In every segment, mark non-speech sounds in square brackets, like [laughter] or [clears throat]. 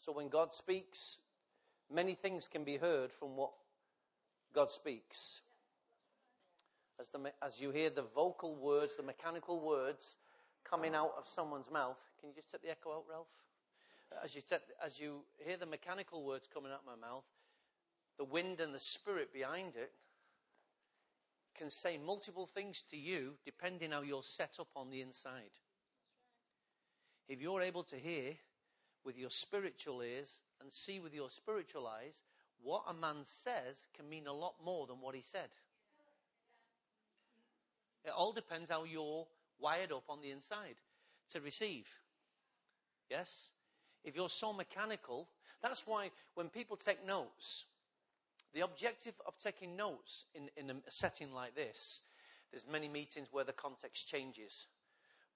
So when God speaks, many things can be heard from what God speaks. As, the, as you hear the vocal words, the mechanical words coming out of someone's mouth, can you just take the echo out, Ralph? As you, take, as you hear the mechanical words coming out of my mouth, the wind and the spirit behind it can say multiple things to you depending how you're set up on the inside. If you're able to hear with your spiritual ears and see with your spiritual eyes, what a man says can mean a lot more than what he said. It all depends how you're wired up on the inside to receive. Yes? If you're so mechanical, that's why when people take notes, the objective of taking notes in, in a setting like this, there's many meetings where the context changes.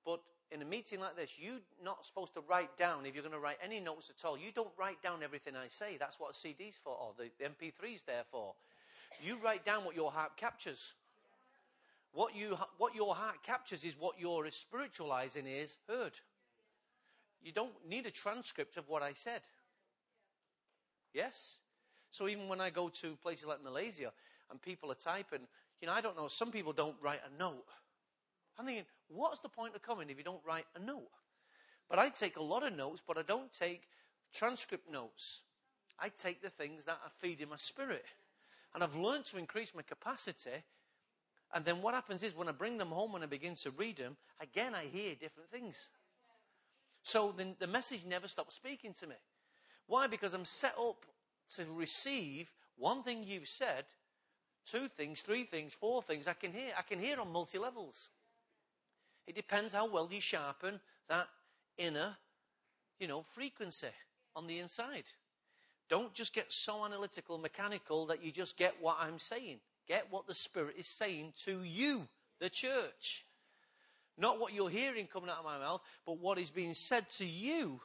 But in a meeting like this, you're not supposed to write down, if you're going to write any notes at all, you don't write down everything I say. That's what a CD's for, or the, the MP3's there for. You write down what your heart captures. What, you, what your heart captures is what your spiritualizing is heard. You don't need a transcript of what I said. Yes? So even when I go to places like Malaysia and people are typing, you know, I don't know, some people don't write a note. I'm thinking, what's the point of coming if you don't write a note? But I take a lot of notes, but I don't take transcript notes. I take the things that are feeding my spirit. And I've learned to increase my capacity. And then what happens is when I bring them home and I begin to read them, again I hear different things. So the, the message never stops speaking to me. Why? Because I'm set up to receive one thing you've said, two things, three things, four things. I can hear. I can hear on multi levels. It depends how well you sharpen that inner, you know, frequency on the inside. Don't just get so analytical, mechanical that you just get what I'm saying. Get what the Spirit is saying to you, the church. Not what you're hearing coming out of my mouth, but what is being said to you,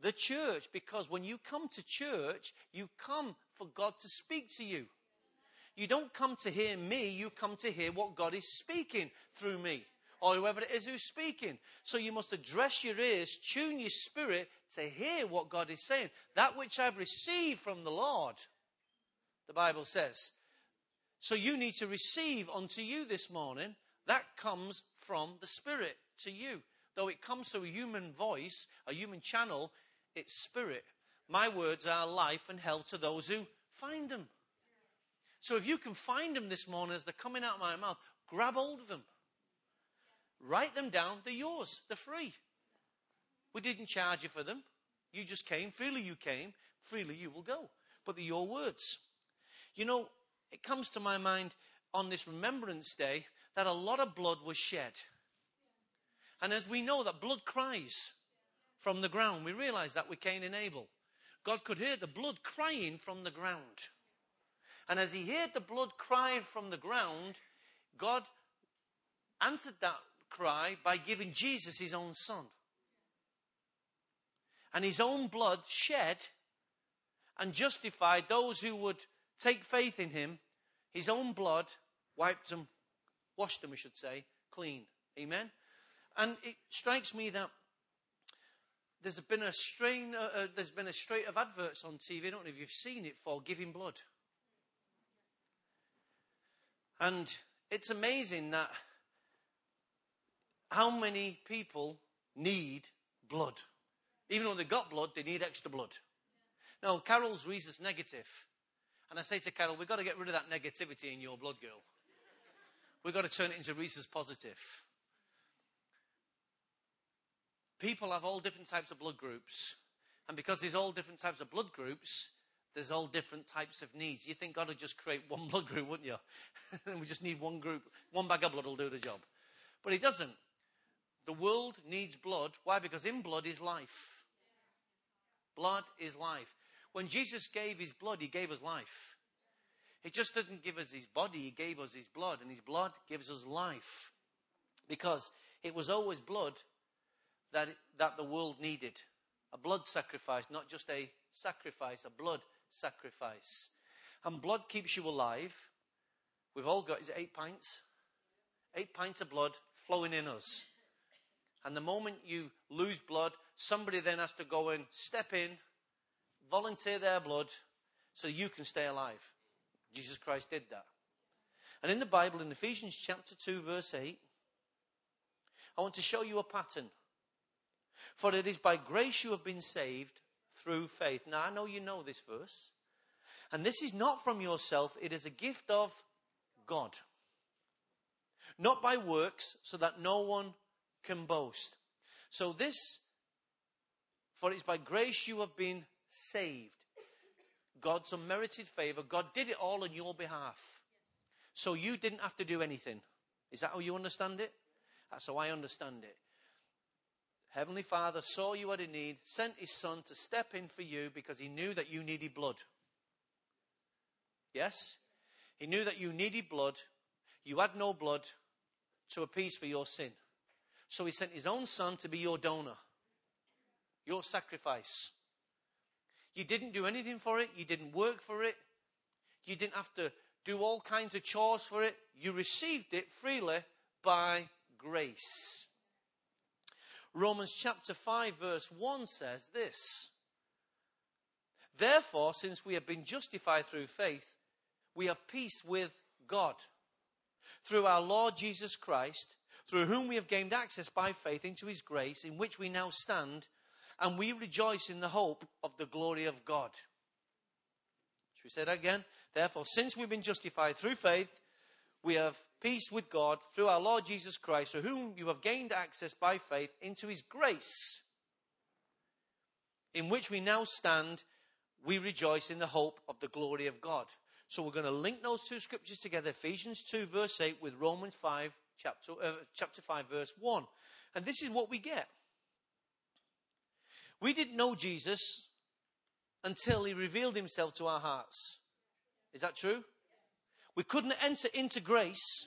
the church. Because when you come to church, you come for God to speak to you. You don't come to hear me, you come to hear what God is speaking through me or whoever it is who's speaking. So you must address your ears, tune your spirit to hear what God is saying. That which I've received from the Lord, the Bible says. So you need to receive unto you this morning. That comes from the Spirit to you. Though it comes through a human voice, a human channel, it's Spirit. My words are life and health to those who find them. So if you can find them this morning as they're coming out of my mouth, grab hold of them. Write them down. They're yours. They're free. We didn't charge you for them. You just came. Freely you came. Freely you will go. But they're your words. You know, it comes to my mind on this Remembrance Day that a lot of blood was shed. And as we know that blood cries from the ground, we realize that with Cain and Abel. God could hear the blood crying from the ground. And as he heard the blood crying from the ground, God answered that cry by giving Jesus his own son. And his own blood shed and justified those who would take faith in him. His own blood wiped them, washed them, we should say, clean. Amen? And it strikes me that there's been a strain, uh, uh, there's been a straight of adverts on TV. I don't know if you've seen it for giving blood. And it's amazing that how many people need blood? Even though they've got blood, they need extra blood. Now, Carol's rhesus negative. And I say to Carol, we've got to get rid of that negativity in your blood, girl. We've got to turn it into rhesus positive. People have all different types of blood groups. And because there's all different types of blood groups, there's all different types of needs. You think God would just create one [laughs] blood group, wouldn't you? [laughs] we just need one group. One bag of blood will do the job. But He doesn't. The world needs blood. Why? Because in blood is life. Blood is life. When Jesus gave his blood, he gave us life. He just didn't give us his body, he gave us his blood, and his blood gives us life. Because it was always blood that, that the world needed. A blood sacrifice, not just a sacrifice, a blood sacrifice. And blood keeps you alive. We've all got, is it eight pints? Eight pints of blood flowing in us. And the moment you lose blood, somebody then has to go and step in volunteer their blood so you can stay alive. Jesus Christ did that. And in the Bible, in Ephesians chapter 2, verse 8, I want to show you a pattern. For it is by grace you have been saved through faith. Now, I know you know this verse. And this is not from yourself, it is a gift of God. Not by works, so that no one can boast. So, this, for it is by grace you have been saved. God's unmerited favor. God did it all on your behalf. So you didn't have to do anything. Is that how you understand it? That's how I understand it. Heavenly Father saw you had a need, sent his son to step in for you because he knew that you needed blood. Yes? He knew that you needed blood. You had no blood to appease for your sin. So he sent his own son to be your donor, your sacrifice. You didn't do anything for it. You didn't work for it. You didn't have to do all kinds of chores for it. You received it freely by grace. Romans chapter 5, verse 1 says this Therefore, since we have been justified through faith, we have peace with God through our Lord Jesus Christ, through whom we have gained access by faith into his grace, in which we now stand, and we rejoice in the hope of the glory of God. Should we say that again? Therefore, since we've been justified through faith, we have peace with God through our Lord Jesus Christ, through whom you have gained access by faith into his grace, in which we now stand. We rejoice in the hope of the glory of God. So we're going to link those two scriptures together Ephesians 2, verse 8, with Romans 5, chapter, uh, chapter 5, verse 1. And this is what we get. We didn't know Jesus until he revealed himself to our hearts. Is that true? We couldn't enter into grace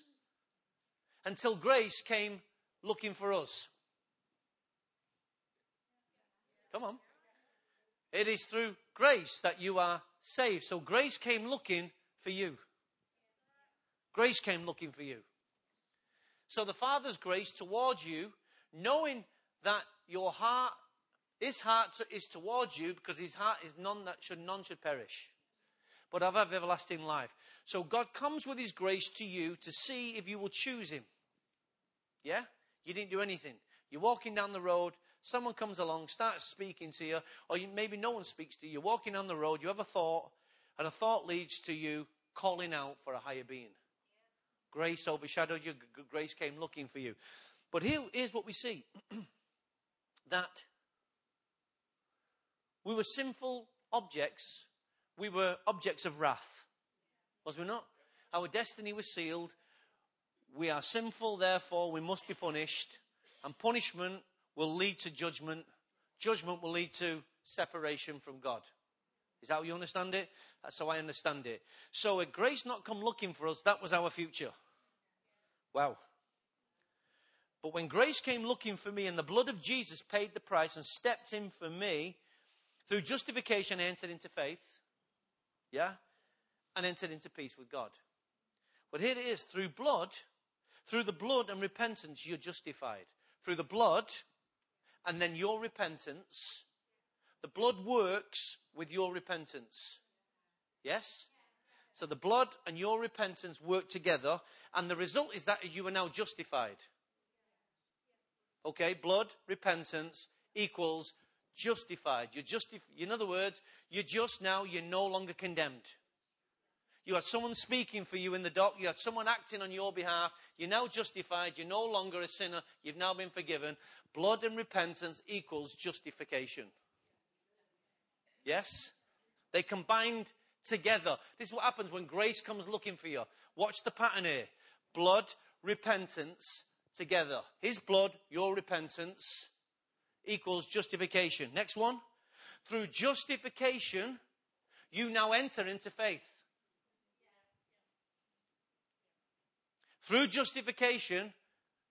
until grace came looking for us. Come on. It is through grace that you are saved. So grace came looking for you. Grace came looking for you. So the Father's grace towards you, knowing that your heart, His heart is towards you, because His heart is none that should none should perish, but have everlasting life. So God comes with His grace to you to see if you will choose Him. Yeah, you didn't do anything. You're walking down the road. Someone comes along, starts speaking to you, or you, maybe no one speaks to you. You're walking down the road. You have a thought, and a thought leads to you calling out for a higher being. Grace overshadowed you, grace came looking for you. But here, here's what we see [clears throat] that we were sinful objects, we were objects of wrath. Was we not? Our destiny was sealed. We are sinful, therefore we must be punished. And punishment will lead to judgment. Judgment will lead to separation from God. Is that how you understand it? That's how I understand it. So, had grace not come looking for us, that was our future. Wow. But when grace came looking for me and the blood of Jesus paid the price and stepped in for me, through justification, I entered into faith. Yeah? And entered into peace with God. But here it is through blood, through the blood and repentance, you're justified. Through the blood and then your repentance, the blood works with your repentance. Yes? So the blood and your repentance work together, and the result is that you are now justified. Okay, blood, repentance equals justified. You're justif- in other words, you're just now, you're no longer condemned. You had someone speaking for you in the dock. You had someone acting on your behalf. You're now justified. You're no longer a sinner. You've now been forgiven. Blood and repentance equals justification. Yes? They combined together. This is what happens when grace comes looking for you. Watch the pattern here blood, repentance together. His blood, your repentance, equals justification. Next one. Through justification, you now enter into faith. Through justification,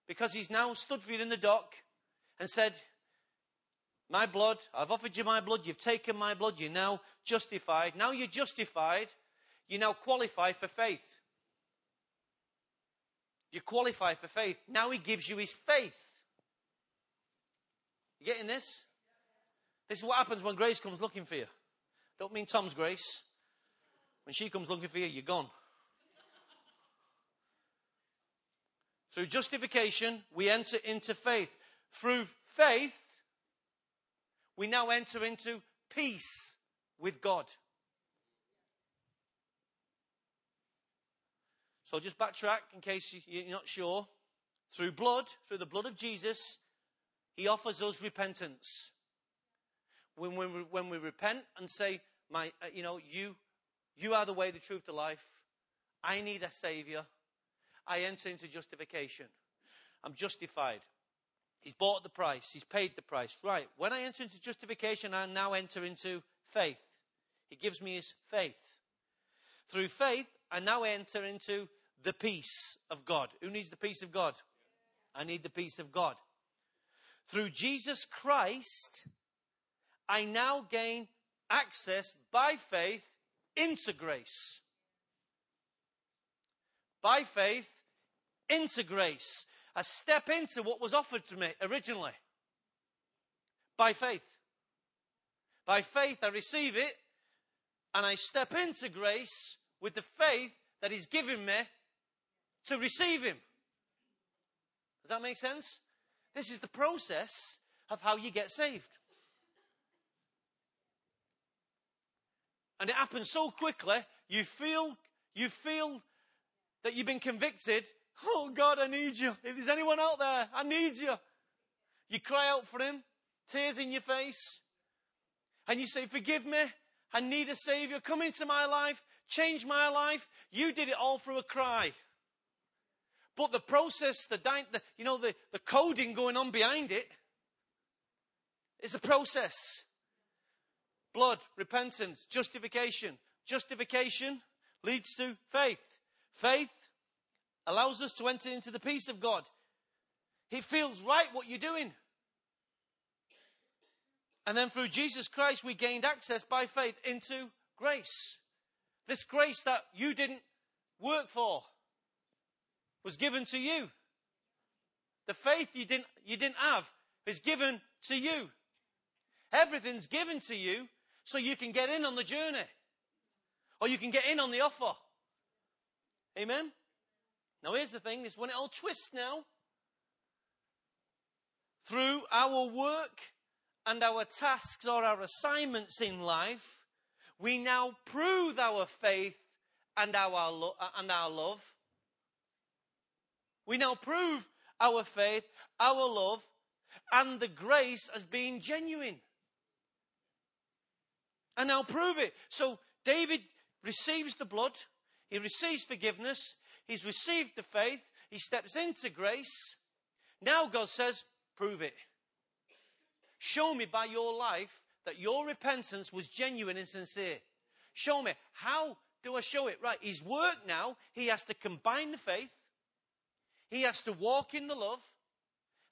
because he's now stood for you in the dock and said, my blood, I've offered you my blood, you've taken my blood, you're now justified. Now you're justified, you now qualify for faith. You qualify for faith. Now he gives you his faith. You getting this? This is what happens when grace comes looking for you. Don't mean Tom's grace. When she comes looking for you, you're gone. Through justification, we enter into faith. Through faith, we now enter into peace with God. So just backtrack in case you're not sure. Through blood, through the blood of Jesus, he offers us repentance. When, when, we, when we repent and say, my, uh, you know, you, you are the way, the truth, the life. I need a savior. I enter into justification. I'm justified. He's bought the price. He's paid the price. Right. When I enter into justification, I now enter into faith. He gives me his faith. Through faith, I now enter into the peace of God. Who needs the peace of God? I need the peace of God. Through Jesus Christ, I now gain access by faith into grace. By faith into grace. A step into what was offered to me originally. By faith. By faith, I receive it and I step into grace with the faith that He's given me to receive Him. Does that make sense? This is the process of how you get saved. And it happens so quickly, you feel, you feel that you've been convicted. Oh God, I need you. If there's anyone out there, I need you. You cry out for him, tears in your face, and you say, Forgive me. I need a Savior. Come into my life, change my life. You did it all through a cry. But the process, the, the you know, the, the coding going on behind it is a process. Blood, repentance, justification. Justification leads to faith. Faith allows us to enter into the peace of God. It feels right what you're doing. And then through Jesus Christ, we gained access by faith into grace. This grace that you didn't work for was given to you. The faith you didn't, you didn't have is given to you. Everything's given to you so you can get in on the journey. Or you can get in on the offer. Amen? Now here's the thing, this when it all twists now. Through our work and our tasks or our assignments in life, we now prove our faith and our, lo- and our love we now prove our faith, our love, and the grace as being genuine. And now prove it. So David receives the blood, he receives forgiveness, he's received the faith, he steps into grace. Now God says, prove it. Show me by your life that your repentance was genuine and sincere. Show me. How do I show it? Right, his work now, he has to combine the faith, he has to walk in the love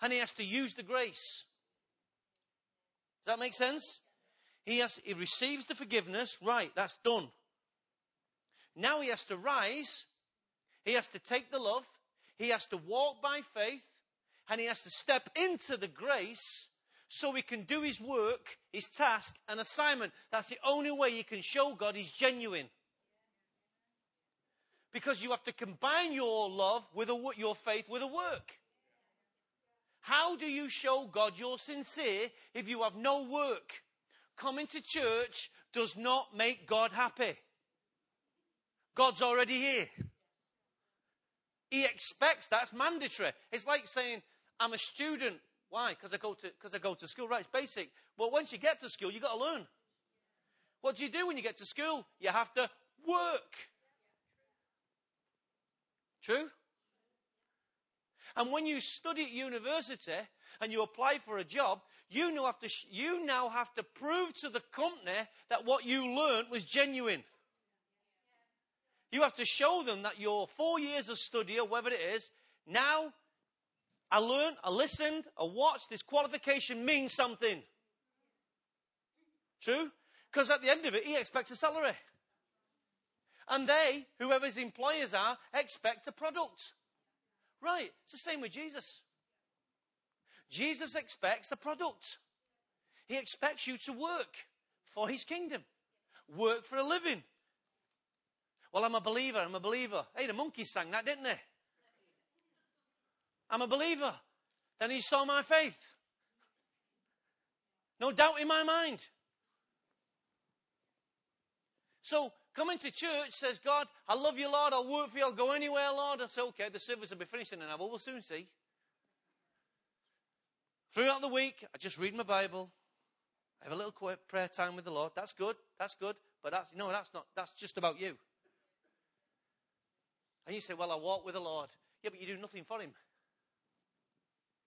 and he has to use the grace. Does that make sense? He, has, he receives the forgiveness. Right, that's done. Now he has to rise. He has to take the love. He has to walk by faith. And he has to step into the grace so he can do his work, his task, and assignment. That's the only way you can show God he's genuine because you have to combine your love with a, your faith with a work. How do you show God you're sincere if you have no work? Coming to church does not make God happy. God's already here. He expects that's mandatory. It's like saying, I'm a student. Why? Because I go to because I go to school. Right, it's basic. But once you get to school, you've got to learn. What do you do when you get to school? You have to work. True? And when you study at university and you apply for a job, you now have to, you now have to prove to the company that what you learned was genuine. You have to show them that your four years of study or whatever it is, now I learned, I listened, I watched, this qualification means something. True? Because at the end of it, he expects a salary. And they, whoever his employers are, expect a product. Right. It's the same with Jesus. Jesus expects a product. He expects you to work for his kingdom. work for a living. Well, I'm a believer. I'm a believer. Hey, the Monkees sang that, didn't they? I'm a believer. Then he saw my faith. No doubt in my mind. So coming to church says, God, I love you, Lord. I'll work for you. I'll go anywhere, Lord. I say, okay, the service will be finished in an hour. We'll soon see. Throughout the week, I just read my Bible. I have a little prayer time with the Lord. That's good. That's good. But that's, no, that's not, that's just about you. And you say, well, I walk with the Lord. Yeah, but you do nothing for him.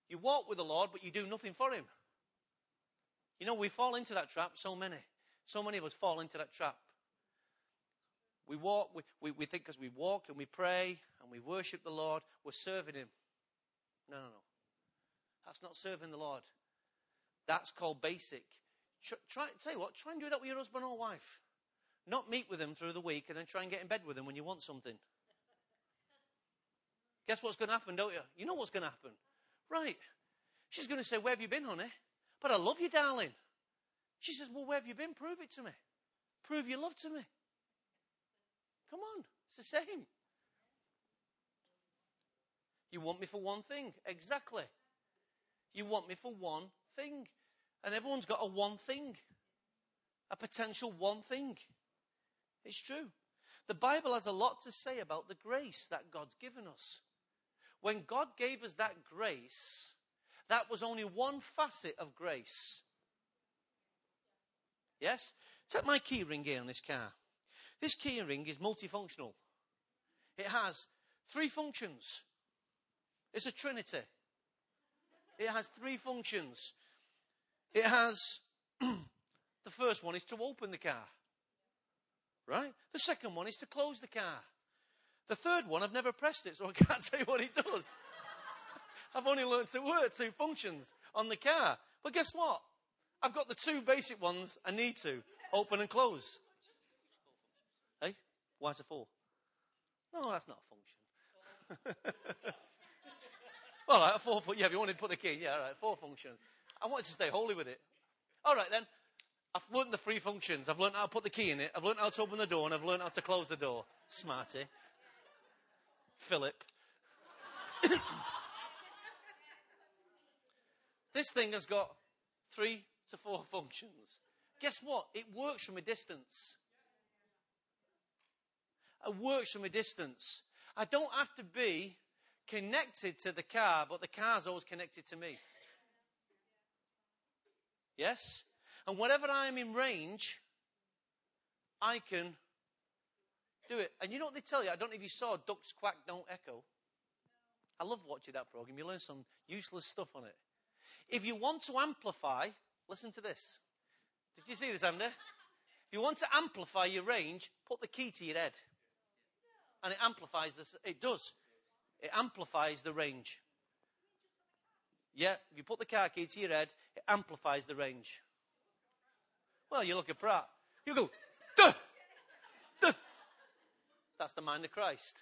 You walk with the Lord, but you do nothing for him. You know, we fall into that trap, so many. So many of us fall into that trap. We walk, we, we, we think we walk and we pray and we worship the Lord, we're serving him. No, no, no. That's not serving the Lord. That's called basic. Try, try, tell you what, try and do that with your husband or wife. Not meet with them through the week and then try and get in bed with them when you want something. Guess what's going to happen, don't you? You know what's going to happen. Right. She's going to say, Where have you been, honey? But I love you, darling. She says, Well, where have you been? Prove it to me. Prove your love to me. Come on. It's the same. You want me for one thing. Exactly. You want me for one thing. And everyone's got a one thing, a potential one thing. It's true. The Bible has a lot to say about the grace that God's given us. When God gave us that grace, that was only one facet of grace. Yes? Take my key ring here on this car. This key ring is multifunctional. It has three functions. It's a trinity. It has three functions. It has, [clears throat] the first one is to open the car. Right? The second one is to close the car. The third one, I've never pressed it, so I [laughs] can't say what it does. [laughs] I've only learned to work two functions on the car. But guess what? I've got the two basic ones I need to open and close. Hey? Why is it four? No, that's not a function. Well, [laughs] all right, four. Yeah, if you wanted to put the key, yeah, all right, four functions. I wanted to stay holy with it. All right then. I've learned the three functions. I've learned how to put the key in it. I've learned how to open the door, and I've learned how to close the door. Smarty. Philip. [coughs] this thing has got three to four functions. Guess what? It works from a distance. It works from a distance. I don't have to be connected to the car, but the car's always connected to me. Yes? And whenever I am in range, I can do it. And you know what they tell you? I don't know if you saw Duck Quacks Don't Echo. I love watching that program. You learn some useless stuff on it. If you want to amplify, listen to this. Did you see this, Andy? If you want to amplify your range, put the key to your head. And it amplifies this. It does. It amplifies the range. Yeah, if you put the car key to your head, it amplifies the range. Well, you look at Pratt. You go. That's the mind of Christ.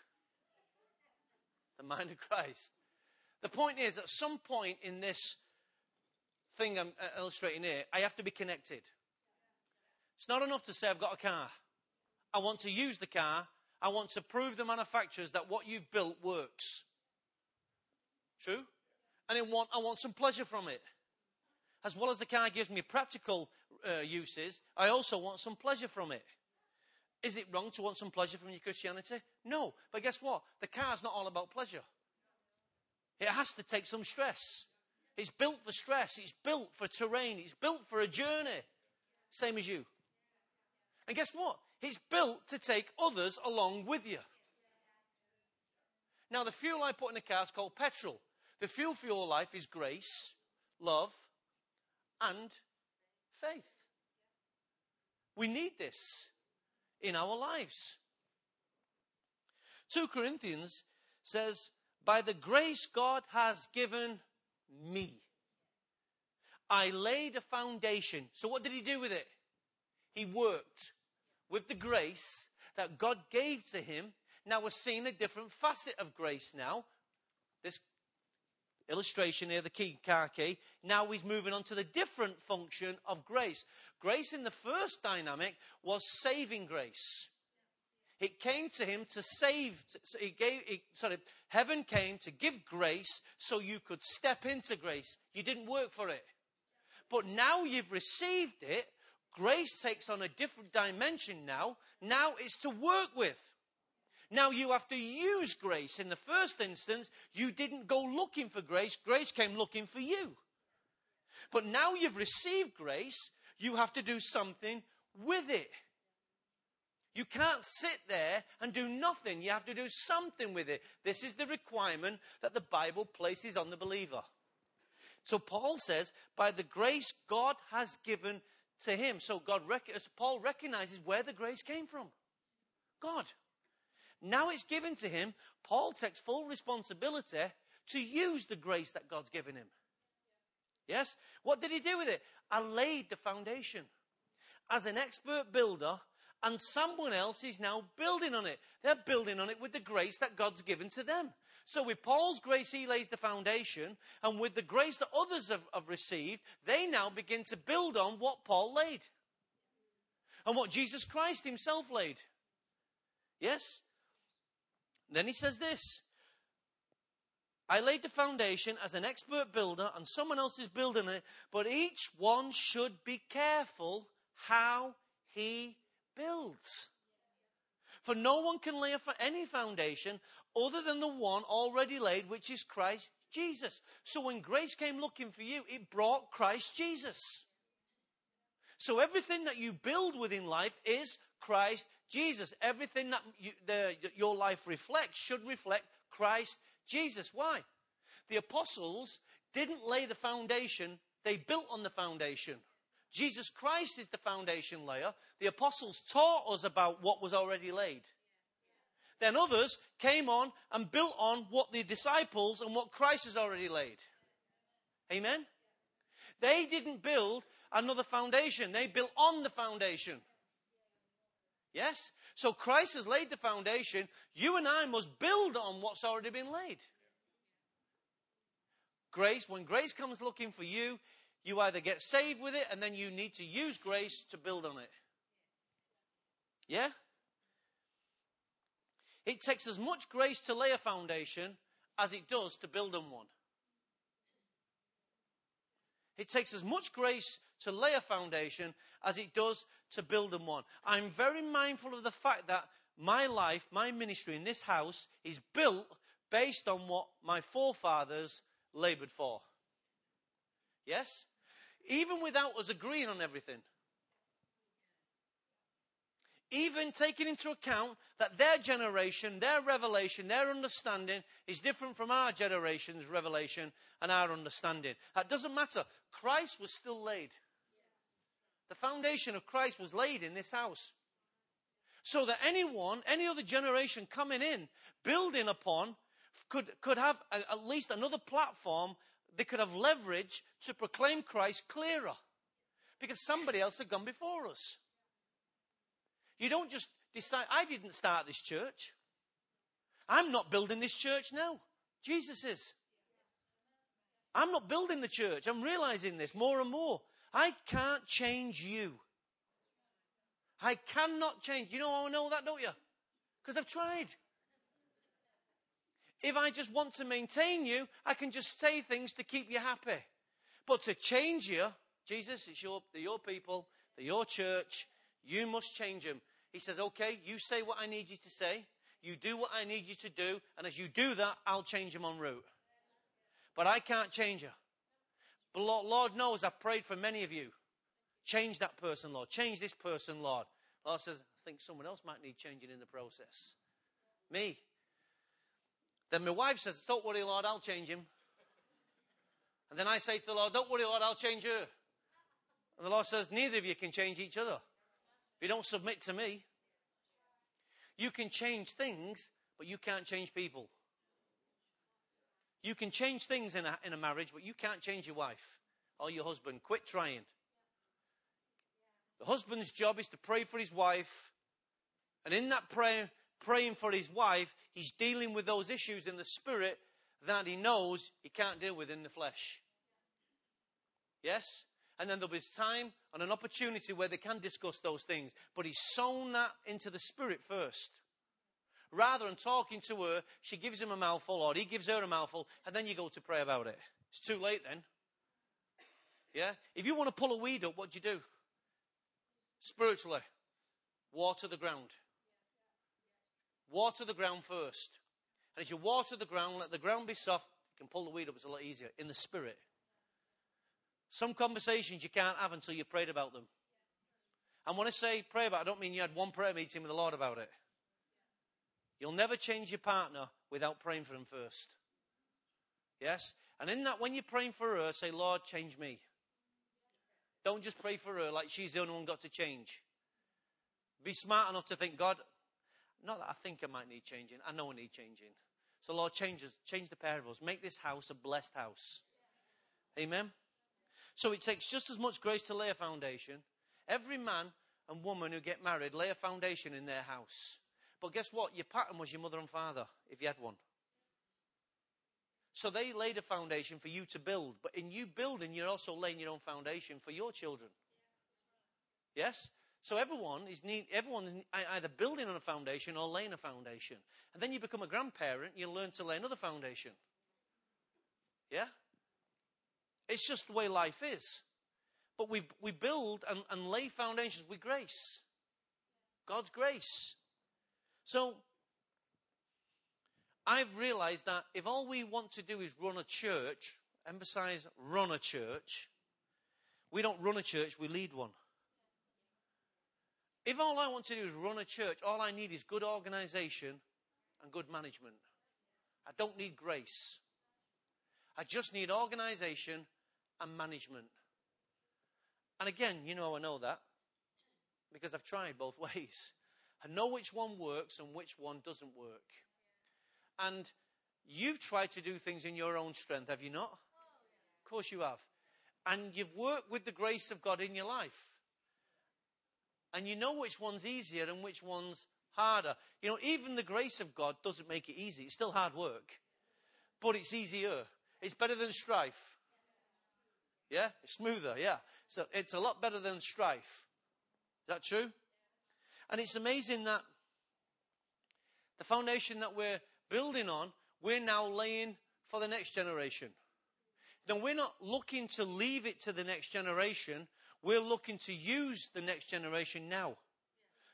The mind of Christ. The point is, at some point in this thing I'm uh, illustrating here, I have to be connected. It's not enough to say I've got a car. I want to use the car. I want to prove the manufacturers that what you've built works. True? And I want, I want some pleasure from it. As well as the car gives me practical uh, uses, I also want some pleasure from it. Is it wrong to want some pleasure from your Christianity? No. But guess what? The car's not all about pleasure. It has to take some stress. It's built for stress. It's built for terrain. It's built for a journey. Same as you. And guess what? It's built to take others along with you. Now, the fuel I put in the car is called petrol. The fuel for your life is grace, love, and faith. We need this in our lives. 2 Corinthians says, By the grace God has given me, I laid a foundation. So, what did he do with it? He worked with the grace that God gave to him. Now, we're seeing a different facet of grace now. This illustration here, the key car key. Now he's moving on to the different function of grace. Grace in the first dynamic was saving grace. It came to him to save. So he gave, sorry, heaven came to give grace so you could step into grace. You didn't work for it. But now you've received it, grace takes on a different dimension now. Now it's to work with. Now you have to use grace. In the first instance, you didn't go looking for grace, grace came looking for you. But now you've received grace, you have to do something with it. You can't sit there and do nothing. You have to do something with it. This is the requirement that the Bible places on the believer. So Paul says, by the grace God has given to him. So God, Paul recognizes where the grace came from. God. Now it's given to him. Paul takes full responsibility to use the grace that God's given him. Yes? What did he do with it? I laid the foundation. As an expert builder, and someone else is now building on it. They're building on it with the grace that God's given to them. So with Paul's grace, he lays the foundation, and with the grace that others have, have received, they now begin to build on what Paul laid. And what Jesus Christ himself laid. Yes? Then he says this I laid the foundation as an expert builder, and someone else is building it, but each one should be careful how he builds. For no one can lay any foundation other than the one already laid, which is Christ Jesus. So when grace came looking for you, it brought Christ Jesus. So everything that you build within life is Christ Jesus. Everything that you, the, your life reflects should reflect Christ Jesus. Why? The apostles didn't lay the foundation, they built on the foundation. Jesus Christ is the foundation layer. The apostles taught us about what was already laid. Then others came on and built on what the disciples and what Christ has already laid. Amen? They didn't build another foundation, they built on the foundation. Yes? So Christ has laid the foundation. You and I must build on what's already been laid. Grace, when grace comes looking for you, you either get saved with it and then you need to use grace to build on it. Yeah? It takes as much grace to lay a foundation as it does to build on one. It takes as much grace to lay a foundation as it does to build on one. I'm very mindful of the fact that my life, my ministry in this house is built based on what my forefathers labored for. Yes? Even without us agreeing on everything even taking into account that their generation, their revelation, their understanding is different from our generation's revelation and our understanding. That doesn't matter. Christ was still laid. The foundation of Christ was laid in this house. So that anyone, any other generation coming in, building upon, could, could have a, at least another platform they could have leverage to proclaim Christ clearer. Because somebody else had gone before us. You don't just decide, I didn't start this church. I'm not building this church now. Jesus is. I'm not building the church. I'm realizing this more and more. I can't change you. I cannot change. You know how I know that, don't you? Because I've tried. If I just want to maintain you, I can just say things to keep you happy. But to change you, Jesus, it's your, your people, they're your church, you must change him. He says, okay, you say what I need you to say. You do what I need you to do. And as you do that, I'll change him en route. But I can't change you. But Lord, Lord knows I've prayed for many of you. Change that person, Lord. Change this person, Lord. Lord says, I think someone else might need changing in the process. Me. Then my wife says, Don't worry, Lord, I'll change him. And then I say to the Lord, Don't worry, Lord, I'll change her. And the Lord says, Neither of you can change each other. If you don't submit to me, you can change things, but you can't change people. You can change things in a, in a marriage, but you can't change your wife or your husband. Quit trying. The husband's job is to pray for his wife, and in that prayer, praying for his wife, he's dealing with those issues in the spirit that he knows he can't deal with in the flesh. Yes? And then there'll be time and an opportunity where they can discuss those things. But he's sown that into the spirit first. Rather than talking to her, she gives him a mouthful or he gives her a mouthful, and then you go to pray about it. It's too late then. Yeah? If you want to pull a weed up, what do you do? Spiritually, water the ground. Water the ground first. And as you water the ground, let the ground be soft, you can pull the weed up, it's a lot easier. In the spirit. Some conversations you can't have until you've prayed about them. And when I say pray about it, I don't mean you had one prayer meeting with the Lord about it. You'll never change your partner without praying for him first. Yes? And in that, when you're praying for her, say, Lord, change me. Don't just pray for her like she's the only one got to change. Be smart enough to think, God, not that I think I might need changing. I know I need changing. So, Lord, change us, change the pair of us. Make this house a blessed house. Amen. So it takes just as much grace to lay a foundation. Every man and woman who get married lay a foundation in their house. But guess what? Your pattern was your mother and father, if you had one. So they laid a foundation for you to build. But in you building, you're also laying your own foundation for your children. Yes? So everyone is need, everyone is either building on a foundation or laying a foundation. And then you become a grandparent, you learn to lay another foundation. Yeah? It's just the way life is. But we, we build and, and lay foundations with grace. God's grace. So, I've realized that if all we want to do is run a church, emphasize run a church, we don't run a church, we lead one. If all I want to do is run a church, all I need is good organization and good management. I don't need grace. I just need organization and management. And again, you know I know that because I've tried both [laughs] ways. I know which one works and which one doesn't work. And you've tried to do things in your own strength, have you not? Oh, of course you have. And you've worked with the grace of God in your life. And you know which one's easier and which one's harder. You know, even the grace of God doesn't make it easy. It's still hard work. But it's easier. It's better than strife. Yeah? It's smoother, yeah. So it's a lot better than strife. Is that true? And it's amazing that the foundation that we're building on, we're now laying for the next generation. Now, we're not looking to leave it to the next generation. We're looking to use the next generation now.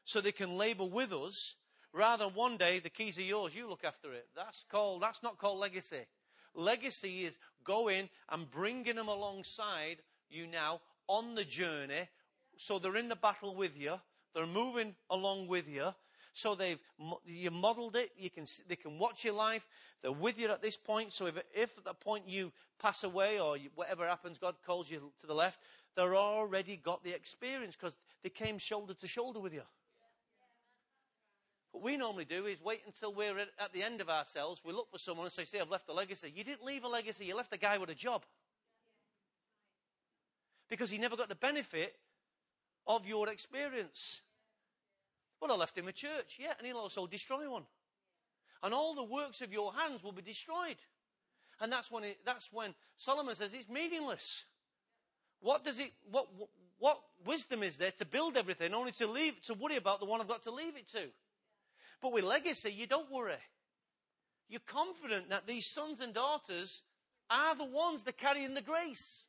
So they can labor with us rather than one day the keys are yours, you look after it. That's called, that's not called legacy. Legacy is going and bringing them alongside you now on the journey. So they're in the battle with you. They're moving along with you. So they've you modeled it. You can they can watch your life. They're with you at this point. So if if at that point you pass away or you, whatever happens, God calls you to the left. They're already got the experience because they came shoulder to shoulder with you. What we normally do is wait until we're at the end of ourselves. We look for someone and say, "See, I've left a legacy." You didn't leave a legacy. You left a guy with a job because he never got the benefit of your experience. Well, I left him a church, yeah, and he'll also destroy one. And all the works of your hands will be destroyed. And that's when, it, that's when Solomon says it's meaningless. What does it, what, what, wisdom is there to build everything only to leave, to worry about the one I've got to leave it to? But with legacy, you don't worry. You're confident that these sons and daughters are the ones that carry in the grace.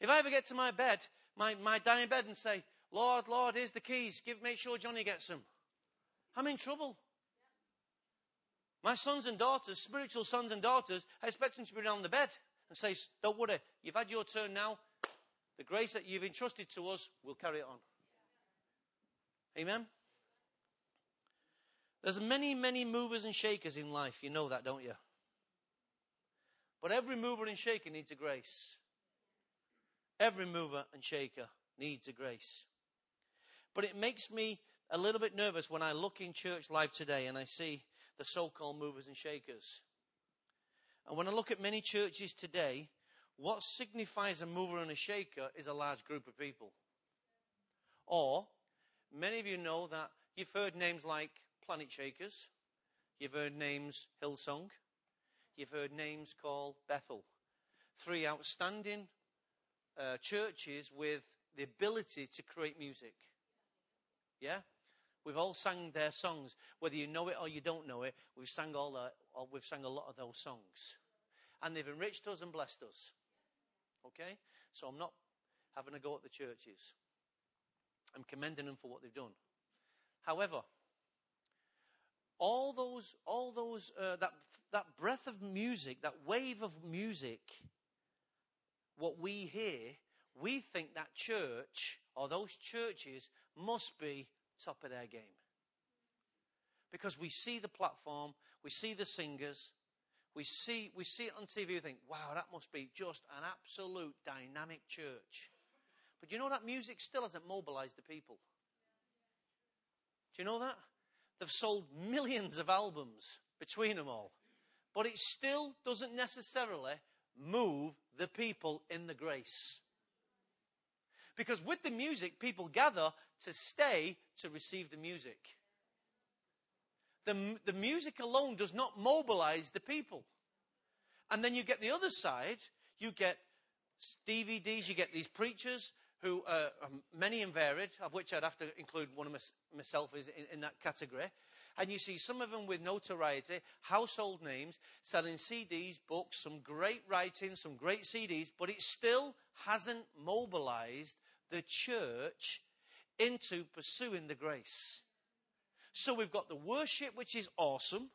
If I ever get to my bed, my, my dying bed, and say, Lord, Lord, here's the keys, give, make sure Johnny gets them, I'm in trouble. My sons and daughters, spiritual sons and daughters, I expect them to be around the bed and say, Don't worry, you've had your turn now. The grace that you've entrusted to us, we'll carry it on. Amen? There's many, many movers and shakers in life. You know that, don't you? But every mover and shaker needs a grace. Every mover and shaker needs a grace. But it makes me a little bit nervous when I look in church life today and I see the so called movers and shakers. And when I look at many churches today, what signifies a mover and a shaker is a large group of people. Or, many of you know that you've heard names like Planet Shakers, you've heard names Hillsong, you've heard names called Bethel. three outstanding uh, churches with the ability to create music. Yeah? We've all sang their songs, whether you know it or you don't know it. We've sang all or we've sang a lot of those songs, and they've enriched us and blessed us. Okay, so I'm not having a go at the churches. I'm commending them for what they've done. However, all those, all those, uh, that that breath of music, that wave of music, what we hear, we think that church or those churches must be top of their game. Because we see the platform, we see the singers, we see, we see it on TV, we think, wow, that must be just an absolute dynamic church. But you know that music still hasn't mobilized the people. Do you know that? They've sold millions of albums between them all. But it still doesn't necessarily move the people in the grace. Because with the music, people gather to stay to receive the music. The, the music alone does not mobilize the people. And then you get the other side, you get DVDs, you get these preachers who are um, many and varied, of which I'd have to include one of myself in, in that category. And you see some of them with notoriety, household names, selling CDs, books, some great writing, some great CDs, but it still hasn't mobilized the church into pursuing the grace. So we've got the worship, which is awesome.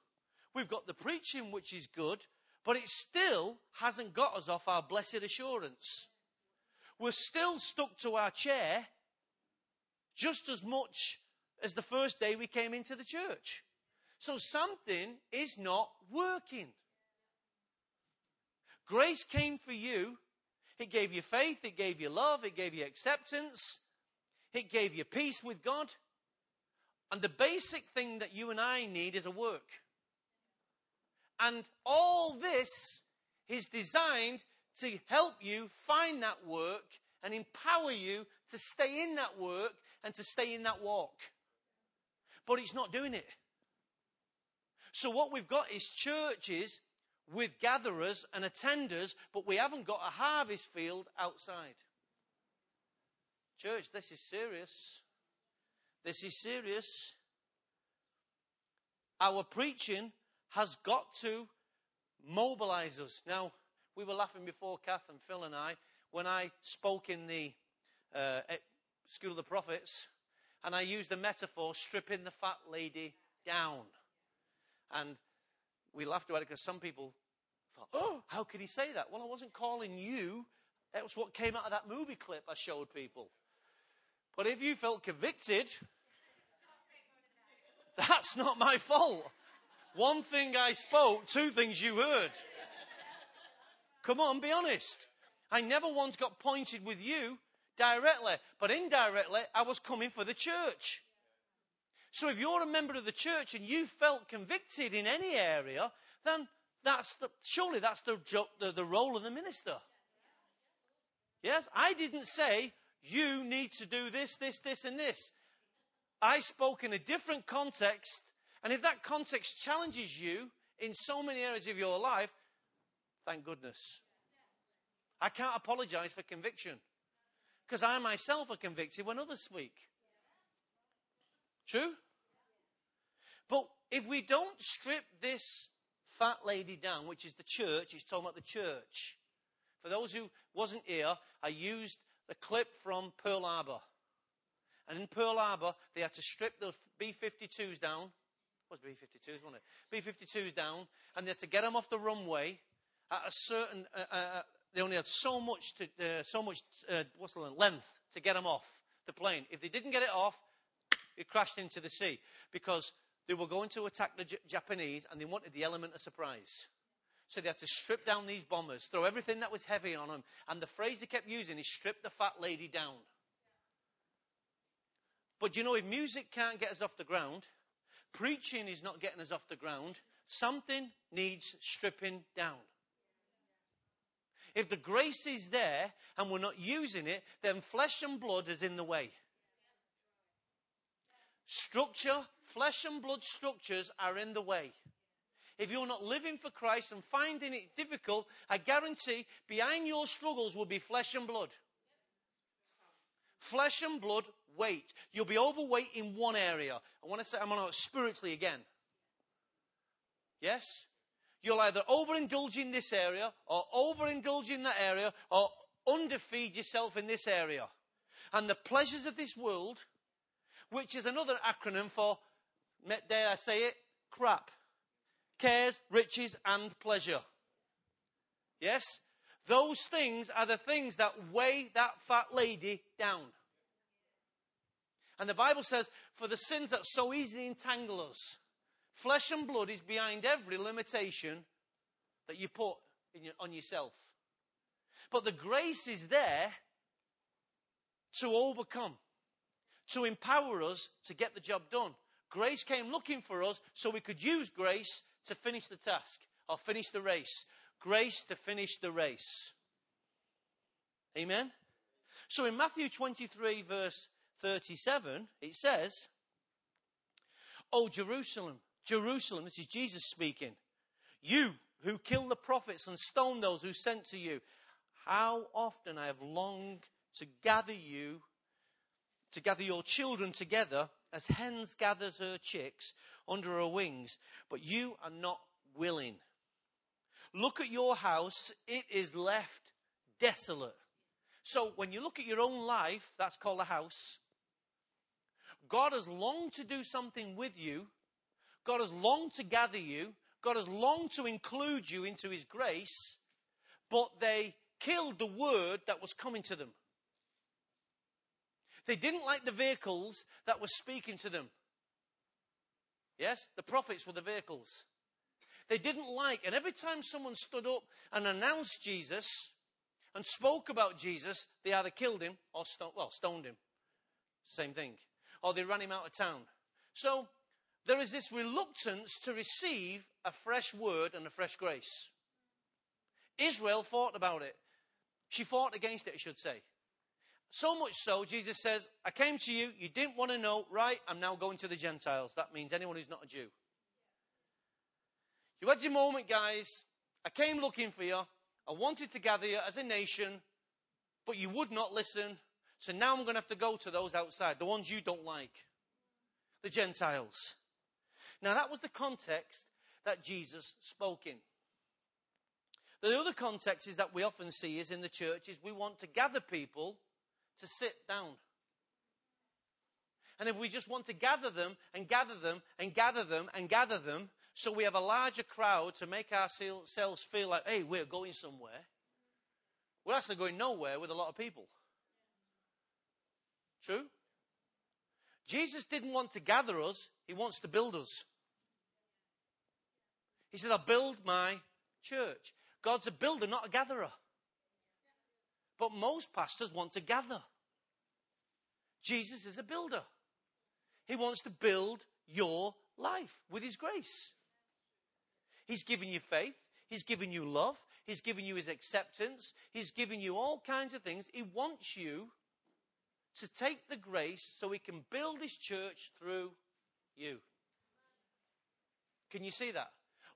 We've got the preaching, which is good, but it still hasn't got us off our blessed assurance. We're still stuck to our chair just as much as the first day we came into the church. So something is not working. Grace came for you it gave you faith, it gave you love, it gave you acceptance, it gave you peace with God. And the basic thing that you and I need is a work. And all this is designed to help you find that work and empower you to stay in that work and to stay in that walk. But it's not doing it. So what we've got is churches with gatherers and attenders, but we haven't got a harvest field outside. Church, this is serious. This is serious. Our preaching has got to mobilize us. Now, we were laughing before, Kath and Phil and I, when I spoke in the uh, School of the Prophets, and I used the metaphor stripping the fat lady down. And we laughed about it because some people thought, oh, how could he say that? Well, I wasn't calling you. That was what came out of that movie clip I showed people. But if you felt convicted, that's not my fault. One thing I spoke, two things you heard. Come on, be honest. I never once got pointed with you directly, but indirectly, I was coming for the church. So if you're a member of the church and you felt convicted in any area, then that's the, surely that's the, the, the role of the minister. Yes? I didn't say, you need to do this, this, this, and this. I spoke in a different context, and if that context challenges you in so many areas of your life, thank goodness. I can't apologize for conviction because I myself are convicted when others speak. True? But if we don't strip this fat lady down, which is the church. He's talking about the church. For those who wasn't here, I used the clip from Pearl Harbor. And in Pearl Harbor, they had to strip the B-52s down. It was B-52s, wasn't it? B-52s down, and they had to get them off the runway at a certain. Uh, uh, uh they only had so much to, uh, so much uh, what's the length to get them off the plane. If they didn't get it off, [coughs] it crashed into the sea because they were going to attack the J- Japanese and they wanted the element of surprise. So they had to strip down these bombers, throw everything that was heavy on them. And the phrase they kept using is strip the fat lady down. But you know, if music can't get us off the ground, preaching is not getting us off the ground, something needs stripping down. If the grace is there and we're not using it, then flesh and blood is in the way. Structure, flesh and blood structures are in the way. if you're not living for Christ and finding it difficult, I guarantee behind your struggles will be flesh and blood. Flesh and blood weight. You'll be overweight in one area. I want to say I'm on it spiritually again. Yes? You'll either overindulge in this area or overindulge in that area or underfeed yourself in this area. And the pleasures of this world, which is another acronym for, dare I say it, crap. Cares, riches, and pleasure. Yes? Those things are the things that weigh that fat lady down. And the Bible says, for the sins that so easily entangle us, flesh and blood is behind every limitation that you put your, on yourself. But the grace is there to overcome, to empower us to get the job done. Grace came looking for us so we could use grace to finish the task or finish the race. Grace to finish the race. Amen? So in Matthew 23, verse 37, it says, Oh, Jerusalem, Jerusalem, this is Jesus speaking. You who kill the prophets and stone those who sent to you, how often I have longed to gather you, to gather your children together as hens gathers her chicks under her wings, but you are not willing. Look at your house, it is left desolate. So when you look at your own life, that's called a house. God has longed to do something with you. God has longed to gather you. God has longed to include you into His grace, but they killed the word that was coming to them. They didn't like the vehicles that were speaking to them. Yes, the prophets were the vehicles. They didn't like, and every time someone stood up and announced Jesus and spoke about Jesus, they either killed him or stoned, well, stoned him. Same thing. Or they ran him out of town. So there is this reluctance to receive a fresh word and a fresh grace. Israel fought about it. She fought against it, I should say. So much so, Jesus says, I came to you, you didn't want to know, right? I'm now going to the Gentiles. That means anyone who's not a Jew. You had your moment, guys. I came looking for you. I wanted to gather you as a nation, but you would not listen. So now I'm going to have to go to those outside, the ones you don't like, the Gentiles. Now, that was the context that Jesus spoke in. The other context is that we often see is in the church is we want to gather people to sit down. And if we just want to gather them and gather them and gather them and gather them, so we have a larger crowd to make ourselves feel like, hey, we're going somewhere, we're actually going nowhere with a lot of people. True? Jesus didn't want to gather us, he wants to build us. He said, I'll build my church. God's a builder, not a gatherer. But most pastors want to gather. Jesus is a builder. He wants to build your life with His grace. He's given you faith. He's given you love. He's given you His acceptance. He's given you all kinds of things. He wants you to take the grace so He can build His church through you. Can you see that?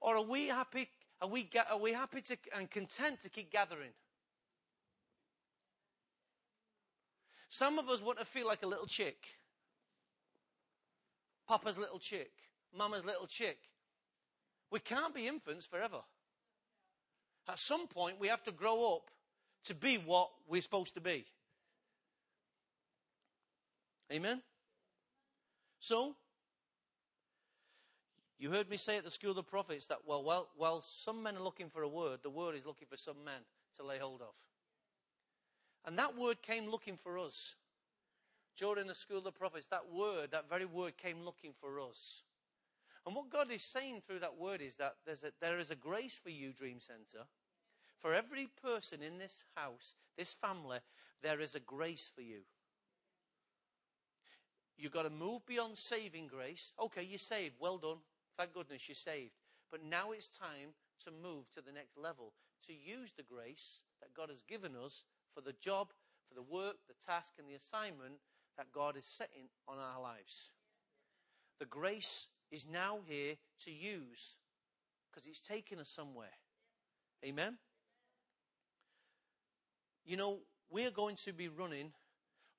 Or are we happy? Are we, are we happy to, and content to keep gathering? Some of us want to feel like a little chick. Papa's little chick. Mama's little chick. We can't be infants forever. At some point, we have to grow up to be what we're supposed to be. Amen? So, you heard me say at the school of the prophets that, well, while, while some men are looking for a word, the word is looking for some men to lay hold of. And that word came looking for us. During the school of the prophets, that word, that very word came looking for us. And what God is saying through that word is that there's a, there is a grace for you, Dream Center. For every person in this house, this family, there is a grace for you. You've got to move beyond saving grace. Okay, you're saved. Well done. Thank goodness you're saved. But now it's time to move to the next level, to use the grace that God has given us for the job, for the work, the task, and the assignment that God is setting on our lives. The grace is now here to use because it's taking us somewhere. Amen? You know, we're going to be running,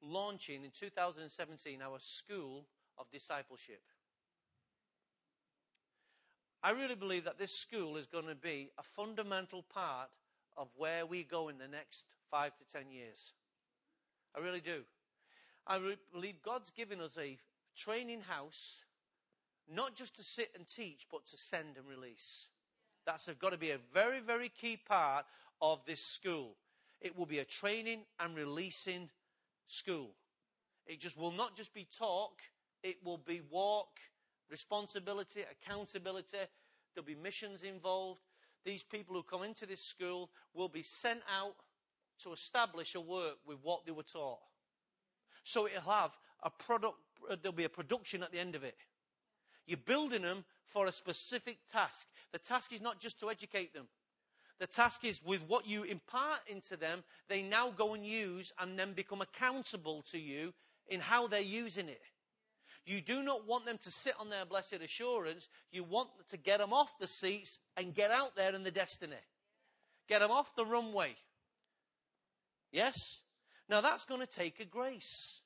launching in 2017 our school of discipleship. I really believe that this school is going to be a fundamental part of where we go in the next five to ten years. I really do. I believe God's given us a training house, not just to sit and teach, but to send and release. That's got to be a very, very key part of this school. It will be a training and releasing school. It just will not just be talk, it will be walk, responsibility, accountability. There'll be missions involved. These people who come into this school will be sent out to establish a work with what they were taught. So it'll have a product, there'll be a production at the end of it. You're building them for a specific task. The task is not just to educate them. The task is with what you impart into them, they now go and use and then become accountable to you in how they're using it. You do not want them to sit on their blessed assurance. You want to get them off the seats and get out there in the destiny. Get them off the runway. Yes? Now that's going to take a grace.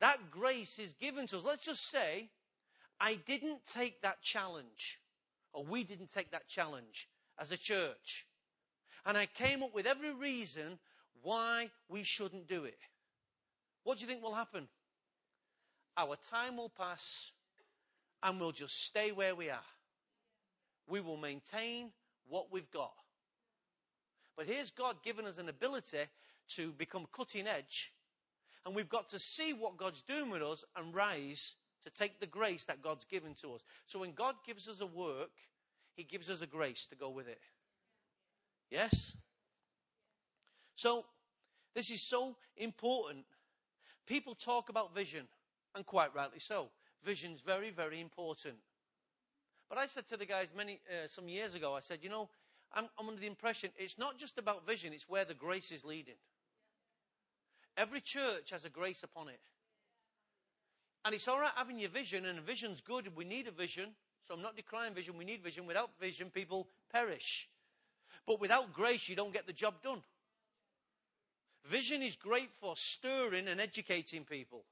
That grace is given to us. Let's just say, I didn't take that challenge, or we didn't take that challenge as a church. And I came up with every reason why we shouldn't do it. What do you think will happen? Our time will pass and we'll just stay where we are. We will maintain what we've got. But here's God giving us an ability to become cutting edge. And we've got to see what God's doing with us and rise to take the grace that God's given to us. So when God gives us a work, He gives us a grace to go with it. Yes? So, this is so important. People talk about vision and quite rightly so. Vision is very, very important. But I said to the guys many uh, some years ago, I said, you know, I'm, I'm under the impression it's not just about vision; it's where the grace is leading. Every church has a grace upon it. And it's all right having your vision, and vision's good. We need a vision. So I'm not decrying vision. We need vision. Without vision, people perish. But without grace, you don't get the job done. Vision is great for stirring and educating people.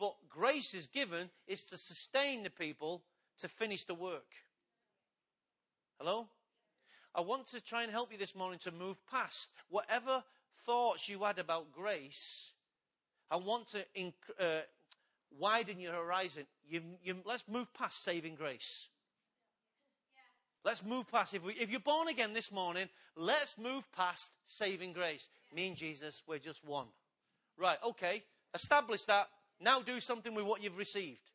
But grace is given is to sustain the people to finish the work. Hello? I want to try and help you this morning to move past whatever thoughts you had about grace. I want to inc- uh, widen your horizon. You, you, let's move past saving grace. Let's move past. If, we, if, you're born again this morning, let's move past saving grace. Me and Jesus, we're just one. Right, okay. Establish that. Now do something with what you've received.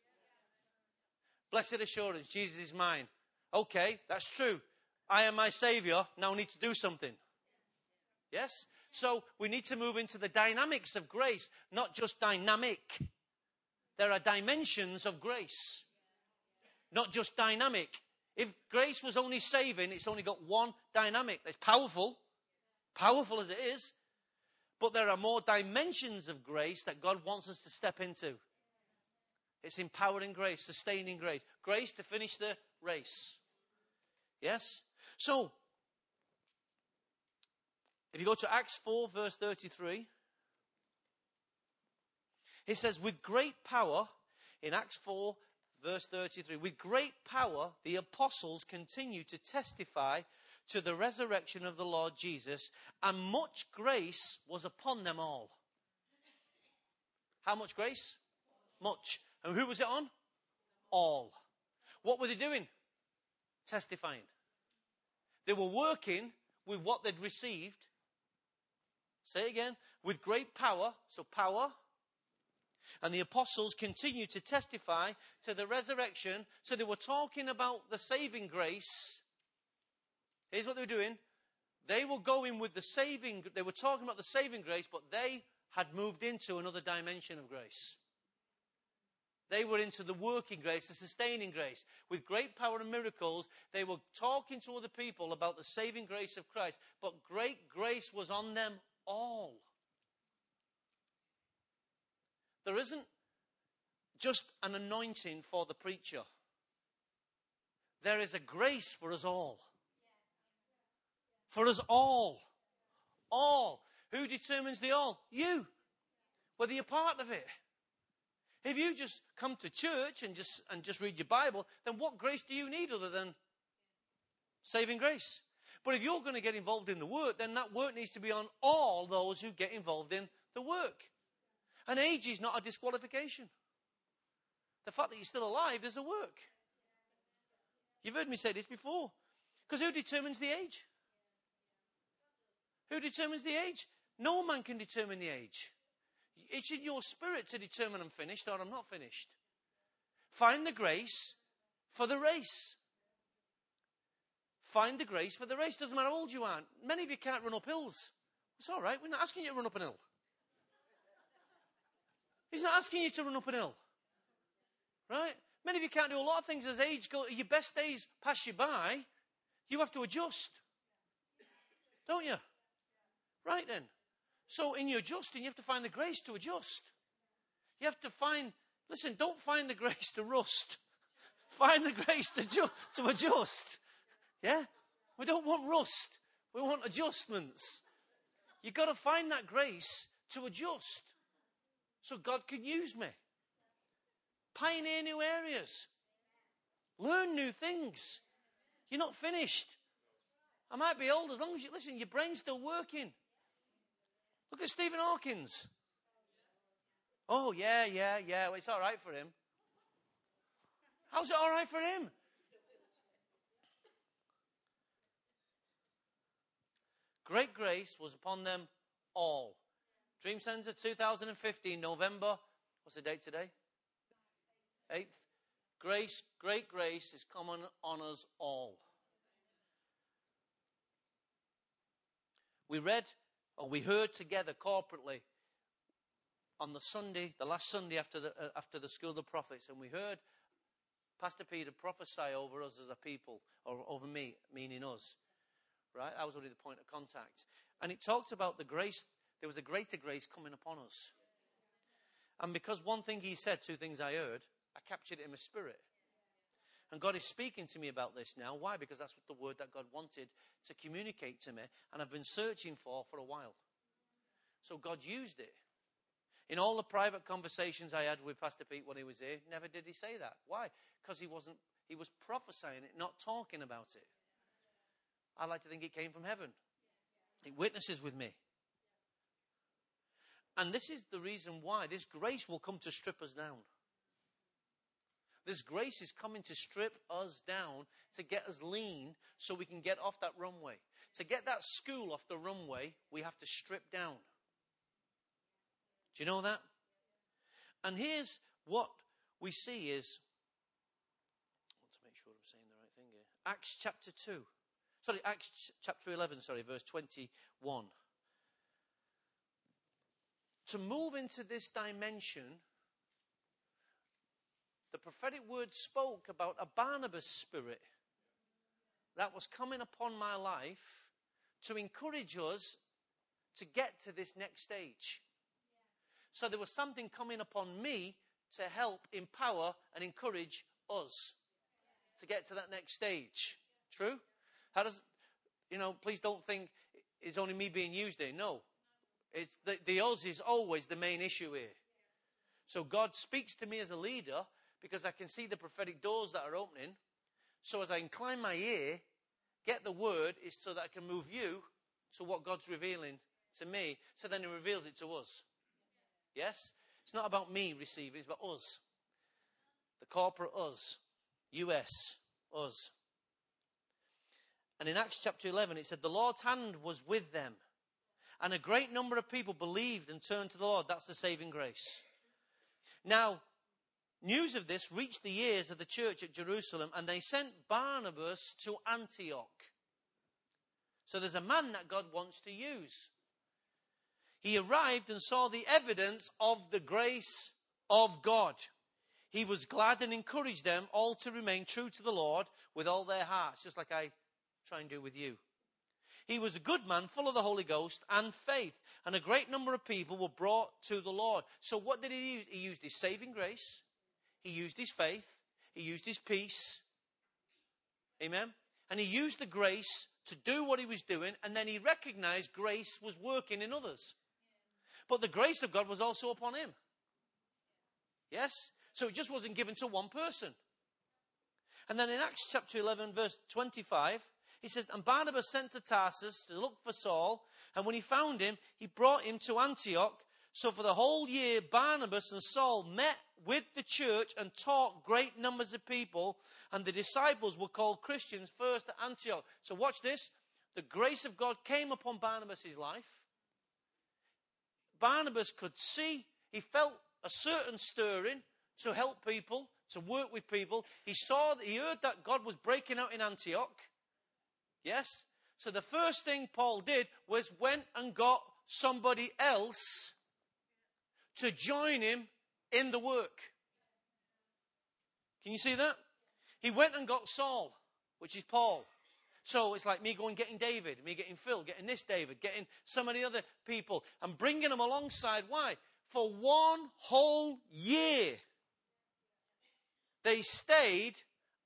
Blessed assurance, Jesus is mine. Okay, that's true. I am my Savior. Now need to do something. Yes? So we need to move into the dynamics of grace, not just dynamic. There are dimensions of grace, not just dynamic. If grace was only saving, it's only got one dynamic. It's powerful, powerful as it is, but there are more dimensions of grace that God wants us to step into. It's empowering grace, sustaining grace, grace to finish the race. Yes? So, if you go to Acts 4, verse 33, it says, with great power, in Acts 4, verse 33, with great power, the apostles continue to testify to the resurrection of the Lord Jesus, and much grace was upon them all. How much grace? Much. And who was it on? All. What were they doing? Testifying. They were working with what they'd received. Say it again. With great power. So power. And the apostles continued to testify to the resurrection. So they were talking about the saving grace Here's what they were doing. They were going with the saving, they were talking about the saving grace, but they had moved into another dimension of grace. They were into the working grace, the sustaining grace. With great power and miracles, they were talking to other people about the saving grace of Christ. But great grace was on them all. There isn't just an anointing for the preacher. there is a grace for us all. For us all. All. Who determines the all? You. Whether you're part of it. If you just come to church and just, and just read your Bible, then what grace do you need other than saving grace? But if you're going to get involved in the work, then that work needs to be on all those who get involved in the work. And age is not a disqualification. The fact that you're still alive is a work. You've heard me say this before. Because who determines the age? Who determines the age? No man can determine the age. It's in your spirit to determine I'm finished or I'm not finished. Find the grace for the race. Find the grace for the race. Doesn't matter how old you are. Many of you can't run up hills. It's all right. We're not asking you to run up an hill. He's not asking you to run up an hill. Right? Many of you can't do a lot of things as age goes. Your best days pass you by. You have to adjust. Don't you? Right then. So in your adjusting, you have to find the grace to adjust. You have to find, listen, don't find the grace to rust. [laughs] find the grace to, ju- to adjust. Yeah? We don't want rust. We want adjustments. You've got to find that grace to adjust so God can use me. Pioneer new areas. Learn new things. You're not finished. I might be old as long as you listen, your brain's still working. Look at Stephen Hawkins. Oh, yeah, yeah, yeah. Well, it's all right for him. How's it all right for him? Great grace was upon them all. Dream Center 2015, November. What's the date today? 8th. Grace, great grace is common on us all. We read or we heard together corporately on the Sunday, the last Sunday after the, uh, after the School of the Prophets, and we heard Pastor Peter prophesy over us as a people, or over me, meaning us. Right? That was already the point of contact. And it talked about the grace, there was a greater grace coming upon us. And because one thing he said, two things I heard, I captured it in my spirit. And God is speaking to me about this now. Why? Because that's what the word that God wanted to communicate to me and I've been searching for for a while. So God used it. In all the private conversations I had with Pastor Pete when he was here, never did he say that. Why? Because he wasn't, he was prophesying it, not talking about it. I like to think it came from heaven. It witnesses with me. And this is the reason why this grace will come to strip us down. This grace is coming to strip us down, to get us lean so we can get off that runway. To get that school off the runway, we have to strip down. Do you know that? And here's what we see is I want to make sure I'm saying the right thing here. Acts chapter 2. Sorry, Acts chapter 11, sorry, verse 21. To move into this dimension the prophetic word spoke about a Barnabas spirit that was coming upon my life to encourage us to get to this next stage. So there was something coming upon me to help empower and encourage us to get to that next stage. True? How does, you know, please don't think it's only me being used here. No. It's the, the us is always the main issue here. So God speaks to me as a leader because I can see the prophetic doors that are opening. So as I incline my ear, get the word, is so that I can move you to what God's revealing to me. So then He reveals it to us. Yes? It's not about me receiving, it's about us. The corporate us. US. Us. And in Acts chapter 11, it said, The Lord's hand was with them. And a great number of people believed and turned to the Lord. That's the saving grace. Now, News of this reached the ears of the church at Jerusalem, and they sent Barnabas to Antioch. So there's a man that God wants to use. He arrived and saw the evidence of the grace of God. He was glad and encouraged them all to remain true to the Lord with all their hearts, just like I try and do with you. He was a good man, full of the Holy Ghost and faith, and a great number of people were brought to the Lord. So what did he use? He used his saving grace. He used his faith, he used his peace, Amen? And he used the grace to do what he was doing, and then he recognized grace was working in others. But the grace of God was also upon him. Yes? So it just wasn't given to one person. And then in Acts chapter 11, verse 25, he says, And Barnabas sent to Tarsus to look for Saul, and when he found him, he brought him to Antioch. So for the whole year, Barnabas and Saul met with the church and taught great numbers of people, and the disciples were called Christians first at Antioch. So watch this. The grace of God came upon Barnabas' life. Barnabas could see, he felt a certain stirring to help people, to work with people. He saw, that he heard that God was breaking out in Antioch. Yes? So the first thing Paul did was went and got somebody else to join him in the work. Can you see that? He went and got Saul, which is Paul. So it's like me going getting David, me getting Phil, getting this David, getting some of the other people, and bringing them alongside. Why? For one whole year, they stayed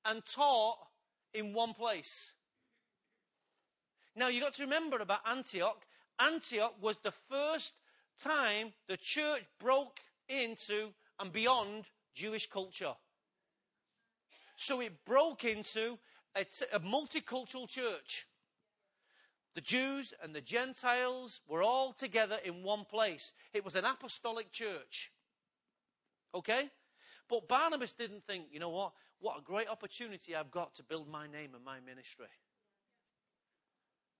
and taught in one place. Now you've got to remember about Antioch. Antioch was the first time the church broke into and beyond Jewish culture. So it broke into a, a multicultural church. The Jews and the Gentiles were all together in one place. It was an apostolic church. Okay? But Barnabas didn't think, you know what? What a great opportunity I've got to build my name and my ministry.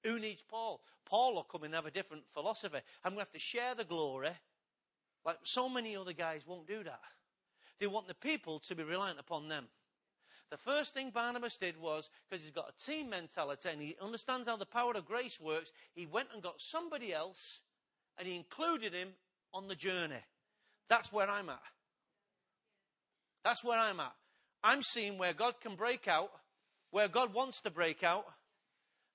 Who needs Paul? Paul will come and have a different philosophy. I'm going to have to share the glory. Like so many other guys won't do that. They want the people to be reliant upon them. The first thing Barnabas did was, because he's got a team mentality and he understands how the power of grace works, he went and got somebody else and he included him on the journey. That's where I'm at. That's where I'm at. I'm seeing where God can break out, where God wants to break out.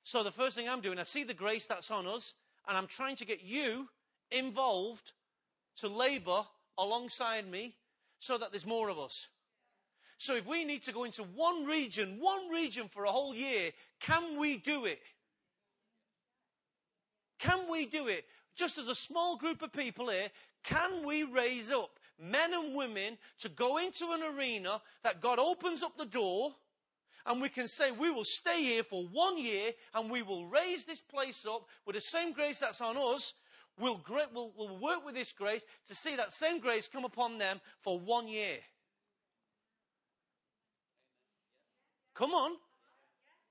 So the first thing I'm doing, I see the grace that's on us, and I'm trying to get you involved to labor alongside me so that there's more of us. So if we need to go into one region, one region for a whole year, can we do it? Can we do it? Just as a small group of people here, can we raise up men and women to go into an arena that God opens up the door and we can say we will stay here for one year and we will raise this place up with the same grace that's on us. We'll, we'll, we'll work with this grace to see that same grace come upon them for one year. Come on.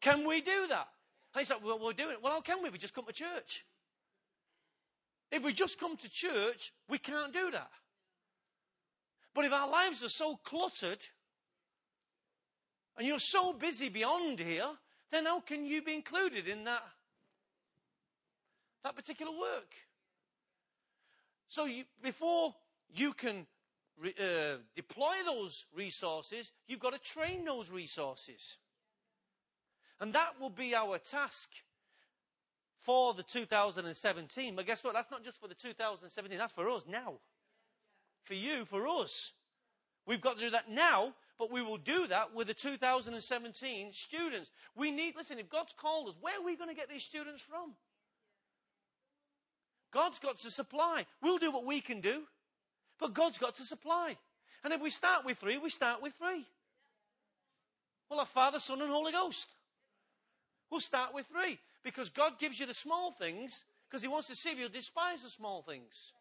Can we do that? And he's like, well, we're doing it. Well, how can we if we just come to church? If we just come to church, we can't do that. But if our lives are so cluttered and you're so busy beyond here, then how can you be included in that, that particular work? So you, before you can re, uh, deploy those resources, you've got to train those resources. And that will be our task for the 2017. But guess what? That's not just for the 2017, that's for us now. For you, for us. We've got to do that now, but we will do that with the 2017 students. We need, listen, if God's called us, where are we going to get these students from? God's got to supply. We'll do what we can do. But God's got to supply. And if we start with three, we start with three. We'll have Father, Son, and Holy Ghost. We'll start with three. Because God gives you the small things because He wants to see if you despise the small things.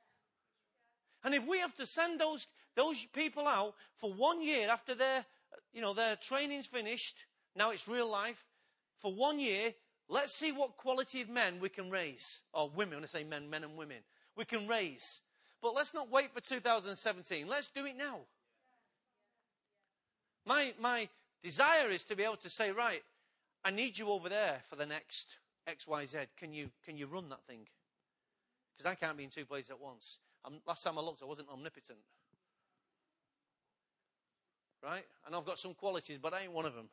And if we have to send those, those people out for one year after their, you know, their training's finished, now it's real life, for one year, let's see what quality of men we can raise. Or women, when I say men, men and women. We can raise. But let's not wait for 2017. Let's do it now. My, my desire is to be able to say, right, I need you over there for the next XYZ. Can you, can you run that thing? Because I can't be in two places at once. I'm, last time I looked, I wasn't omnipotent. Right? And I've got some qualities, but I ain't one of them.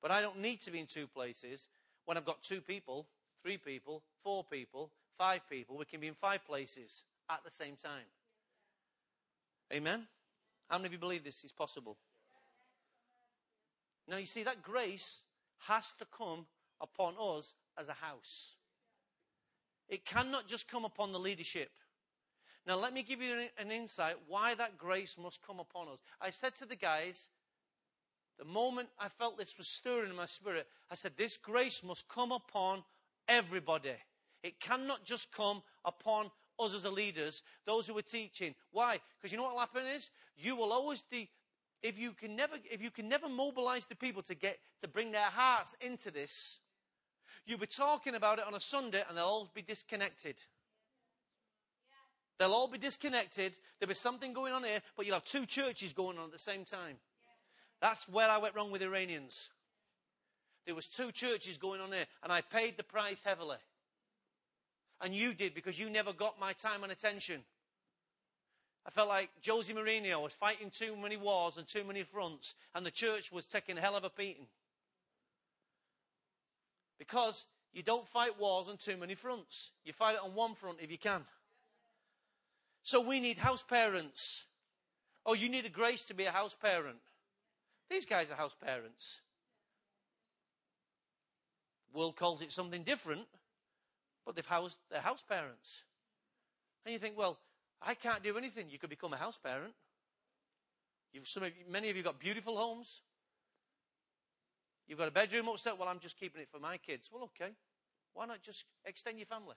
But I don't need to be in two places when I've got two people, three people, four people, five people, we can be in five places at the same time. Amen? How many of you believe this is possible? Now, you see, that grace has to come upon us as a house. It cannot just come upon the leadership. Now, let me give you an insight why that grace must come upon us. I said to the guys, the moment I felt this was stirring in my spirit, I said, This grace must come upon everybody. It cannot just come upon us as the leaders, those who are teaching. Why? Because you know what will happen is you will always de- if you can never if you can never mobilize the people to get to bring their hearts into this, you'll be talking about it on a Sunday and they'll all be disconnected. They'll all be disconnected. There'll be something going on here, but you'll have two churches going on at the same time. That's where I went wrong with Iranians. There was two churches going on here, and I paid the price heavily. And you did because you never got my time and attention. I felt like José Mourinho was fighting too many wars and too many fronts, and the church was taking a hell of a beating. Because you don't fight wars on too many fronts. You fight it on one front if you can. So we need house parents. Oh, you need a grace to be a house parent. These guys are house parents. World calls it something different, but they've housed, they're house parents. And you think, well, I can't do anything. You could become a house parent. You've, some of, many of you got beautiful homes. You've got a bedroom upstairs. Well, I'm just keeping it for my kids. Well, okay. Why not just extend your family?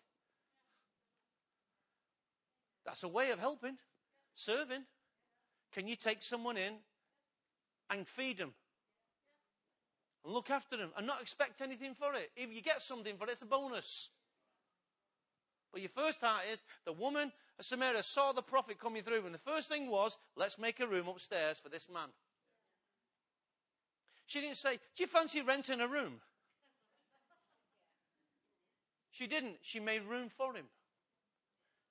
That's a way of helping, serving. Can you take someone in and feed them? And look after them and not expect anything for it. If you get something for it, it's a bonus. But your first heart is the woman of Samaria saw the prophet coming through, and the first thing was, let's make a room upstairs for this man. She didn't say, Do you fancy renting a room? She didn't. She made room for him.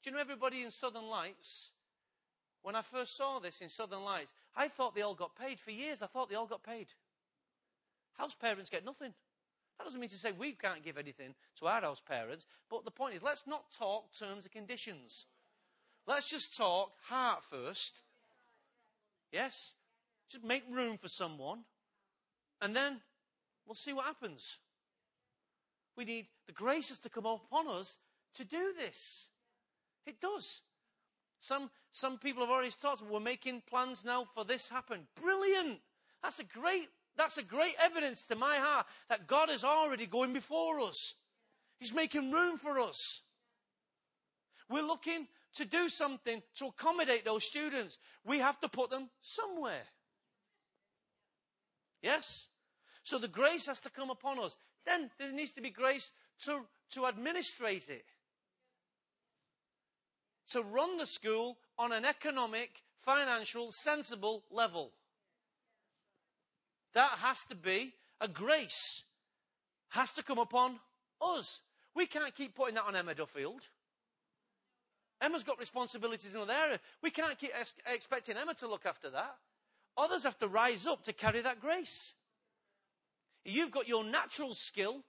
You know everybody in Southern Lights? When I first saw this in Southern Lights, I thought they all got paid. For years, I thought they all got paid. House parents get nothing. That doesn't mean to say we can't give anything to our house parents, but the point is, let's not talk terms and conditions. Let's just talk heart first. Yes? Just make room for someone, and then we'll see what happens. We need the graces to come upon us to do this. It does. Some, some people have already talked, we're making plans now for this happen. Brilliant. That's a great that's a great evidence to my heart that God is already going before us. He's making room for us. We're looking to do something to accommodate those students. We have to put them somewhere. Yes? So the grace has to come upon us. Then there needs to be grace to, to administrate it. To run the school on an economic, financial, sensible level. That has to be a grace. Has to come upon us. We can't keep putting that on Emma Duffield. Emma's got responsibilities in other areas. We can't keep expecting Emma to look after that. Others have to rise up to carry that grace. You've got your natural skill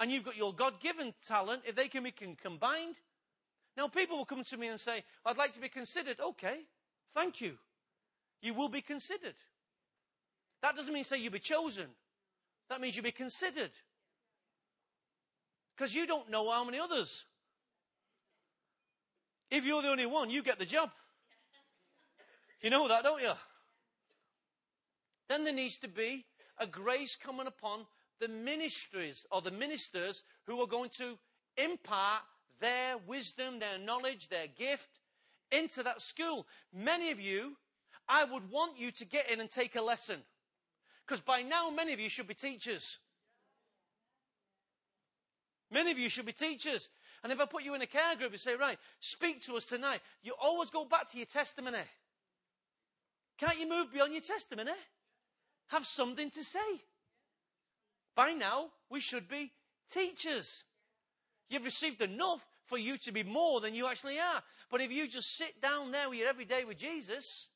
and you've got your God given talent. If they can be combined. Now, people will come to me and say, I'd like to be considered. Okay, thank you. You will be considered. That doesn't mean say you'll be chosen. That means you'll be considered. Because you don't know how many others. If you're the only one, you get the job. You know that, don't you? Then there needs to be a grace coming upon the ministries or the ministers who are going to impart their wisdom, their knowledge, their gift into that school. Many of you, I would want you to get in and take a lesson. Because by now, many of you should be teachers. Many of you should be teachers. And if I put you in a care group and say, right, speak to us tonight, you always go back to your testimony. Can't you move beyond your testimony? Have something to say. By now, we should be teachers. You've received enough for you to be more than you actually are. But if you just sit down there with your every day with Jesus,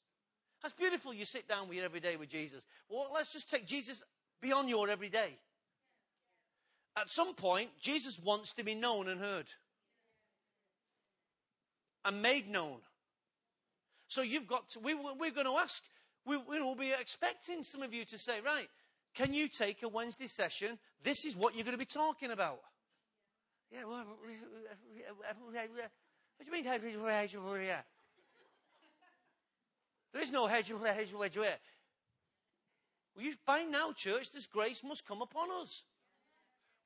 that's beautiful. You sit down with your every day with Jesus. Well, let's just take Jesus beyond your everyday. At some point, Jesus wants to be known and heard and made known. So you've got to, we, we're going to ask, We, we will be expecting some of you to say, right, can you take a Wednesday session? This is what you're going to be talking about. Yeah, what do you mean? There is no. Well, you find now, church, this grace must come upon us.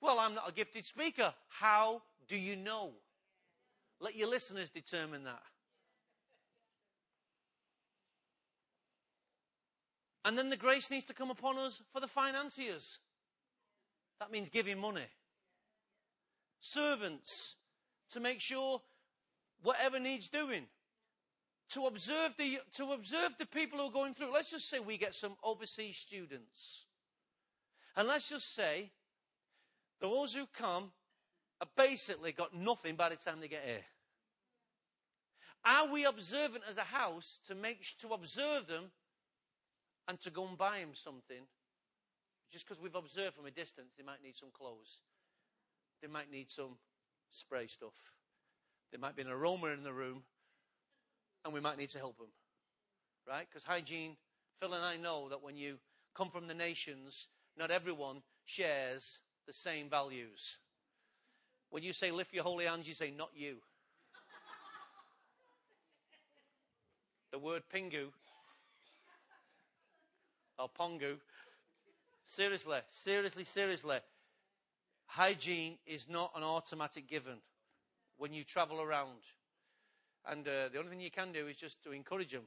Well, I'm not a gifted speaker. How do you know? Let your listeners determine that. And then the grace needs to come upon us for the financiers. That means giving money. Servants, to make sure whatever needs doing. To observe the, to observe the people who are going through. Let's just say we get some overseas students. And let's just say those who come have basically got nothing by the time they get here. Are we observant as a house to make to observe them and to go and buy them something, just because we've observed from a distance, they might need some clothes. They might need some spray stuff. There might be an aroma in the room, and we might need to help them. Right? Because hygiene, Phil and I know that when you come from the nations, not everyone shares the same values. When you say lift your holy hands, you say not you. the word pingu or Pongu. Seriously, seriously, seriously. Hygiene is not an automatic given when you travel around. And uh, the only thing you can do is just to encourage them.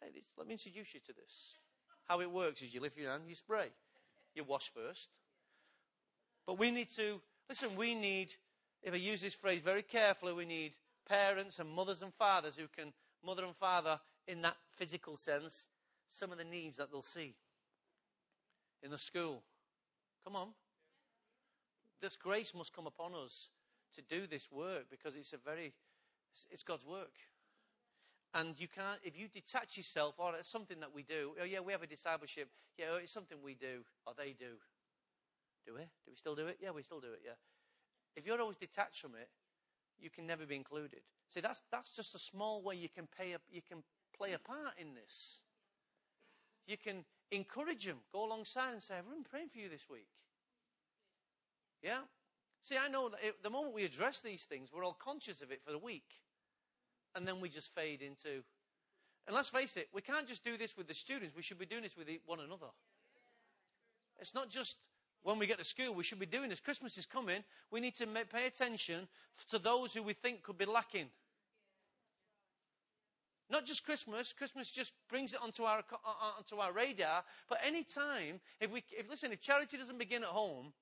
Hey, let me introduce you to this. How it works is you lift your hand, you spray. You wash first. But we need to, listen, we need, if I use this phrase very carefully, we need parents and mothers and fathers who can, mother and father in that physical sense, some of the needs that they'll see in the school. Come on. This grace must come upon us to do this work because it's a very, it's God's work. And you can't, if you detach yourself, or it's something that we do, oh yeah, we have a discipleship, yeah, oh, it's something we do, or they do. Do we? Do we still do it? Yeah, we still do it, yeah. If you're always detached from it, you can never be included. See, that's, that's just a small way you can, pay a, you can play a part in this. You can encourage them, go alongside and say, I've been praying for you this week. Yeah? See, I know that the moment we address these things, we're all conscious of it for a week. And then we just fade into. And let's face it, we can't just do this with the students, we should be doing this with one another. It's not just when we get to school, we should be doing this. Christmas is coming. We need to pay attention to those who we think could be lacking. Not just Christmas. Christmas just brings it onto our, uh, uh, onto our radar. But any time, if we, if, listen, if charity doesn't begin at home,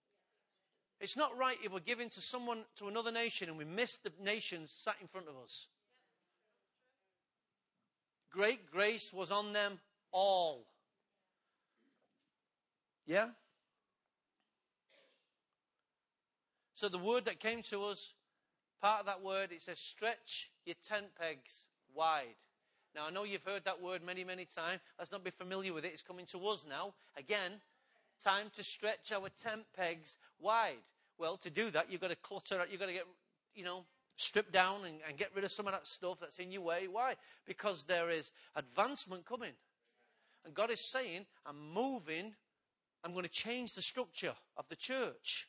it's not right if we're giving to someone, to another nation, and we miss the nations sat in front of us. Great grace was on them all. Yeah? So the word that came to us, part of that word, it says, stretch your tent pegs wide. Now, I know you've heard that word many, many times. Let's not be familiar with it. It's coming to us now. Again, time to stretch our tent pegs wide. Well, to do that, you've got to clutter, you've got to get, you know, strip down and, and get rid of some of that stuff that's in your way. Why? Because there is advancement coming. And God is saying, I'm moving, I'm going to change the structure of the church.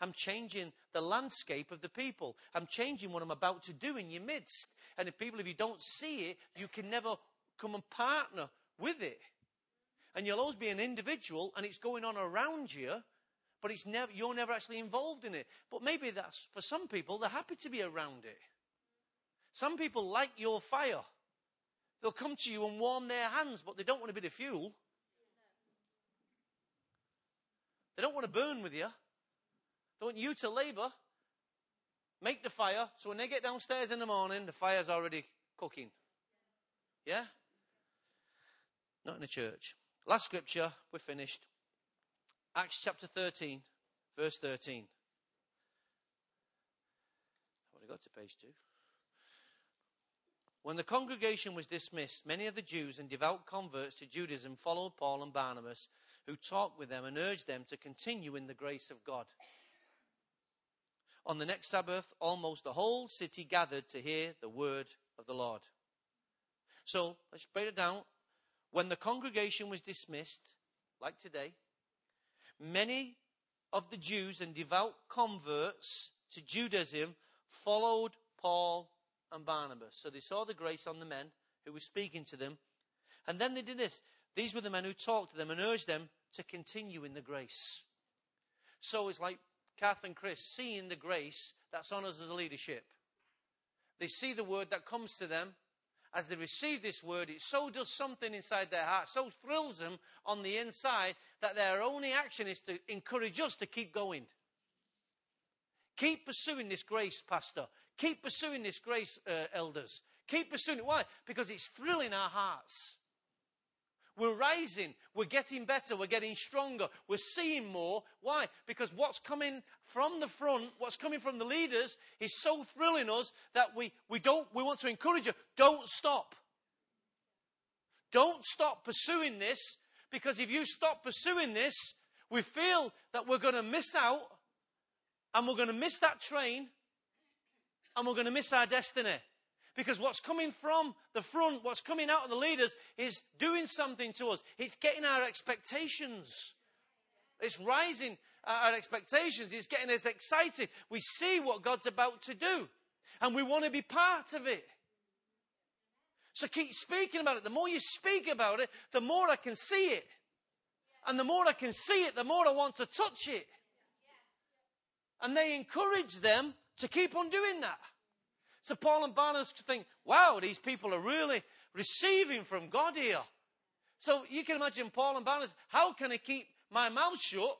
I'm changing the landscape of the people. I'm changing what I'm about to do in your midst. And if people, if you don't see it, you can never come and partner with it. And you'll always be an individual and it's going on around you, but it's never, you're never actually involved in it. But maybe that's, for some people, they're happy to be around it. Some people like your fire. They'll come to you and warm their hands, but they don't want to be the fuel. They don't want to burn with you. They want you to labor make the fire, so when they get downstairs in the morning, the fire's already cooking. Yeah? Not in the church. Last scripture, we're finished. Acts chapter 13, verse 13. I've already got to page two. When the congregation was dismissed, many of the Jews and devout converts to Judaism followed Paul and Barnabas, who talked with them and urged them to continue in the grace of God. On the next Sabbath, almost the whole city gathered to hear the word of the Lord. So let's break it down. When the congregation was dismissed, like today, many of the Jews and devout converts to Judaism followed Paul and Barnabas. So they saw the grace on the men who were speaking to them. And then they did this. These were the men who talked to them and urged them to continue in the grace. So it's like Kath and Chris seeing the grace that's on us as a leadership. They see the word that comes to them. As they receive this word, it so does something inside their heart, so thrills them on the inside that their only action is to encourage us to keep going. Keep pursuing this grace, Pastor. Keep pursuing this grace, uh, elders. Keep pursuing it. Why? Because it's thrilling our hearts. We're rising. We're getting better. We're getting stronger. We're seeing more. Why? Because what's coming from the front, what's coming from the leaders is so thrilling us that we, we don't, we want to encourage you. Don't stop. Don't stop pursuing this because if you stop pursuing this, we feel that we're going to miss out and we're going to miss that train and we're going to miss our destiny. Because what's coming from the front, what's coming out of the leaders is doing something to us. It's getting our expectations. It's rising uh, our expectations. It's getting us excited. We see what God's about to do and we want to be part of it. So keep speaking about it. The more you speak about it, the more I can see it. And the more I can see it, the more I want to touch it. And they encourage them to keep on doing that. So Paul and Barnabas could think, wow, these people are really receiving from God here. So you can imagine Paul and Barnabas, how can I keep my mouth shut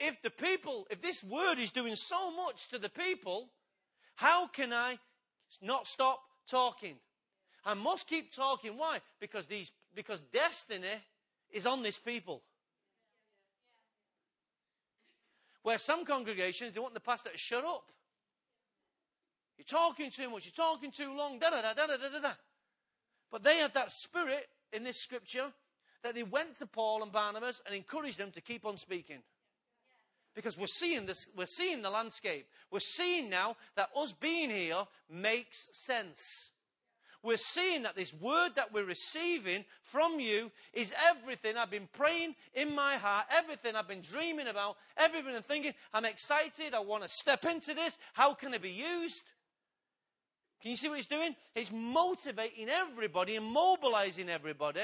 if the people, if this word is doing so much to the people, how can I not stop talking? I must keep talking. Why? Because these, because destiny is on this people. Where some congregations, they want the pastor to shut up. You're talking too much. You're talking too long. Da da da da da da da. But they had that spirit in this scripture that they went to Paul and Barnabas and encouraged them to keep on speaking. Because we're seeing this, we're seeing the landscape. We're seeing now that us being here makes sense. We're seeing that this word that we're receiving from you is everything I've been praying in my heart, everything I've been dreaming about, everything I'm thinking. I'm excited. I want to step into this. How can it be used? Can you see what he's doing? He's motivating everybody and mobilizing everybody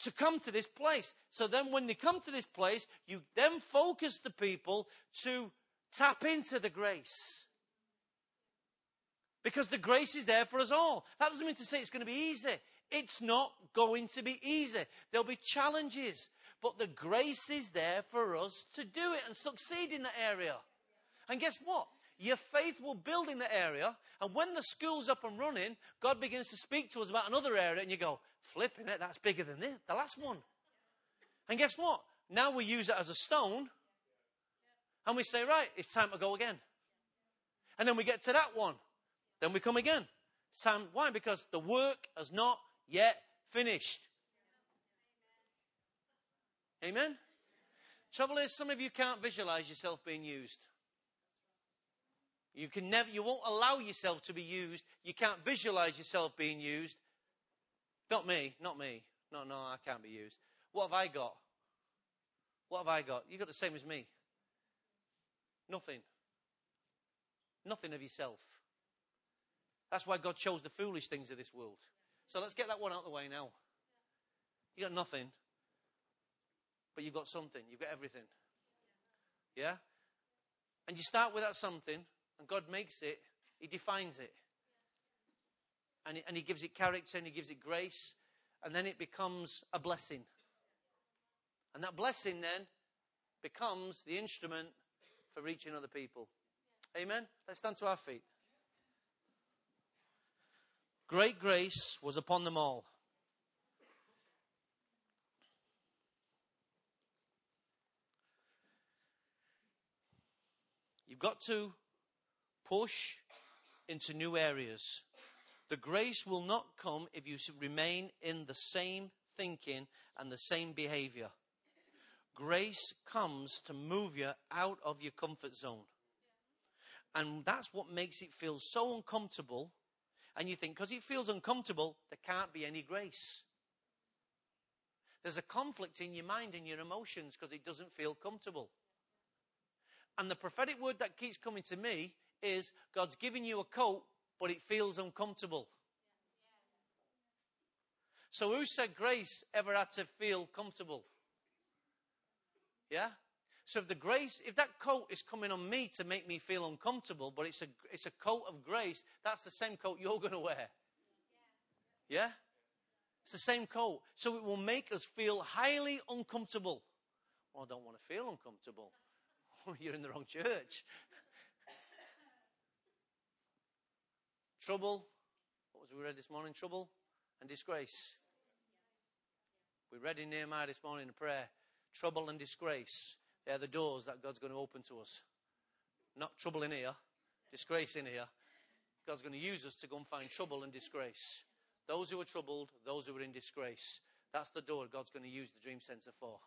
to come to this place. So then when they come to this place, you then focus the people to tap into the grace. Because the grace is there for us all. That doesn't mean to say it's going to be easy. It's not going to be easy. There'll be challenges. But the grace is there for us to do it and succeed in that area. And guess what? Your faith will build in the area. And when the school's up and running, God begins to speak to us about another area, and you go, flipping it, that's bigger than this, the last one. And guess what? Now we use it as a stone, and we say, right, it's time to go again. And then we get to that one. Then we come again. It's time. Why? Because the work has not yet finished. Amen? Trouble is, some of you can't visualize yourself being used. You can never, you won't allow yourself to be used. You can't visualize yourself being used. Not me, not me. No, no, I can't be used. What have I got? What have I got? You've got the same as me. Nothing. Nothing of yourself. That's why God chose the foolish things of this world. So let's get that one out of the way now. You got nothing, but you've got something. You've got everything. Yeah? And you start with that something, and God makes it, He defines it. And, and He gives it character and He gives it grace. And then it becomes a blessing. And that blessing then becomes the instrument for reaching other people. Amen? Let's stand to our feet. Great grace was upon them all. You've got to push into new areas. The grace will not come if you remain in the same thinking and the same behavior. Grace comes to move you out of your comfort zone. And that's what makes it feel so uncomfortable. And you think, because it feels uncomfortable, there can't be any grace. There's a conflict in your mind and your emotions because it doesn't feel comfortable. And the prophetic word that keeps coming to me is God's giving you a coat, but it feels uncomfortable. So who said grace ever had to feel comfortable? Yeah? So if the grace, if that coat is coming on me to make me feel uncomfortable, but it's a, it's a coat of grace, that's the same coat you're going to wear. Yeah? It's the same coat. So it will make us feel highly uncomfortable. Well, I don't want to feel uncomfortable. [laughs] You're in the wrong church. Trouble. What was we read this morning? Trouble and disgrace. We read in Nehemiah this morning in prayer. Trouble and disgrace. They're the doors that God's going to open to us. Not trouble in here, disgrace in here. God's going to use us to go and find trouble and disgrace. Those who are troubled, those who are in disgrace. That's the door God's going to use the Dream Center for.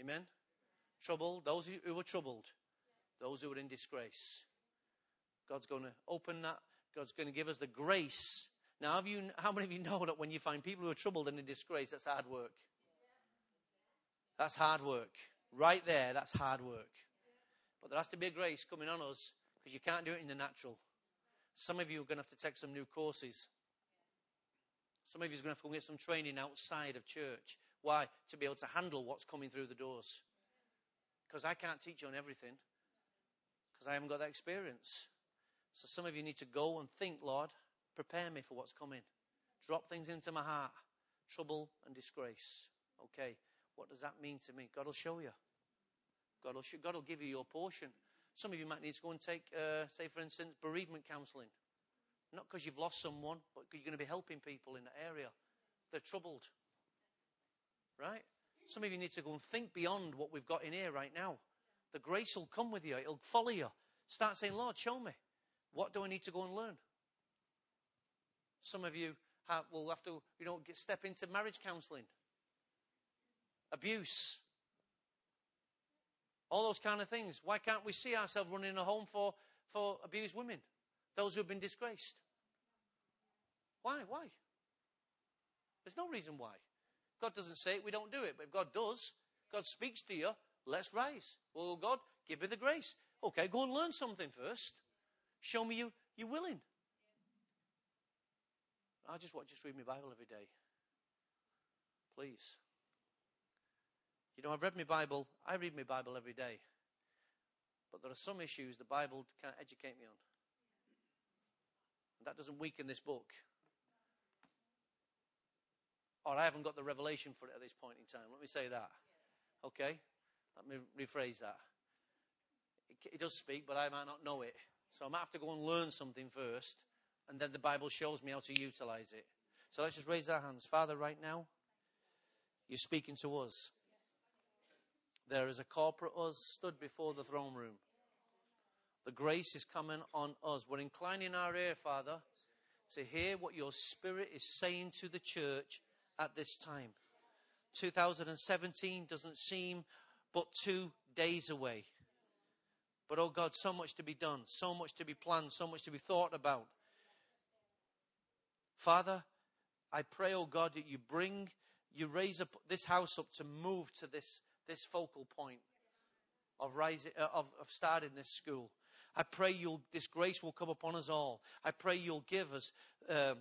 Amen? Trouble, those who are troubled, those who are in disgrace. God's going to open that. God's going to give us the grace. Now, you, how many of you know that when you find people who are troubled and in disgrace, that's hard work? That's hard work. Right there, that's hard work. But there has to be a grace coming on us because you can't do it in the natural. Some of you are going to have to take some new courses. Some of you are going to have to get some training outside of church. Why? To be able to handle what's coming through the doors. Because I can't teach you on everything. Because I haven't got that experience. So some of you need to go and think, Lord, prepare me for what's coming. Drop things into my heart. Trouble and disgrace. Okay. What does that mean to me? God will show you. God will, show, God will give you your portion. Some of you might need to go and take, uh, say, for instance, bereavement counseling. Not because you've lost someone, but you're going to be helping people in that area. They're troubled. Right? Some of you need to go and think beyond what we've got in here right now. The grace will come with you, it'll follow you. Start saying, Lord, show me. What do I need to go and learn? Some of you have, will have to, you know, get, step into marriage counseling, abuse, all those kind of things. Why can't we see ourselves running a home for, for abused women? Those who have been disgraced. Why? Why? There's no reason why. God doesn't say it, we don't do it. But if God does, God speaks to you, let's rise. Well, God, give me the grace. Okay, go and learn something first. Show me you, you're willing. I just want just read my Bible every day. Please. You know, I've read my Bible, I read my Bible every day. But there are some issues the Bible can't educate me on. And that doesn't weaken this book. Or I haven't got the revelation for it at this point in time. Let me say that. Okay? Let me rephrase that. It, it does speak, but I might not know it. So I might have to go and learn something first, and then the Bible shows me how to utilize it. So let's just raise our hands. Father, right now, you're speaking to us. There is a corporate us stood before the throne room. The grace is coming on us. We're inclining our ear, Father, to hear what your Spirit is saying to the church at this time. 2017 doesn't seem but two days away. But oh God, so much to be done, so much to be planned, so much to be thought about. Father, I pray, oh God, that you bring, you raise up this house up to move to this this focal point of, rising, uh, of, of starting this school. I pray you'll, this grace will come upon us all. I pray you'll give us um,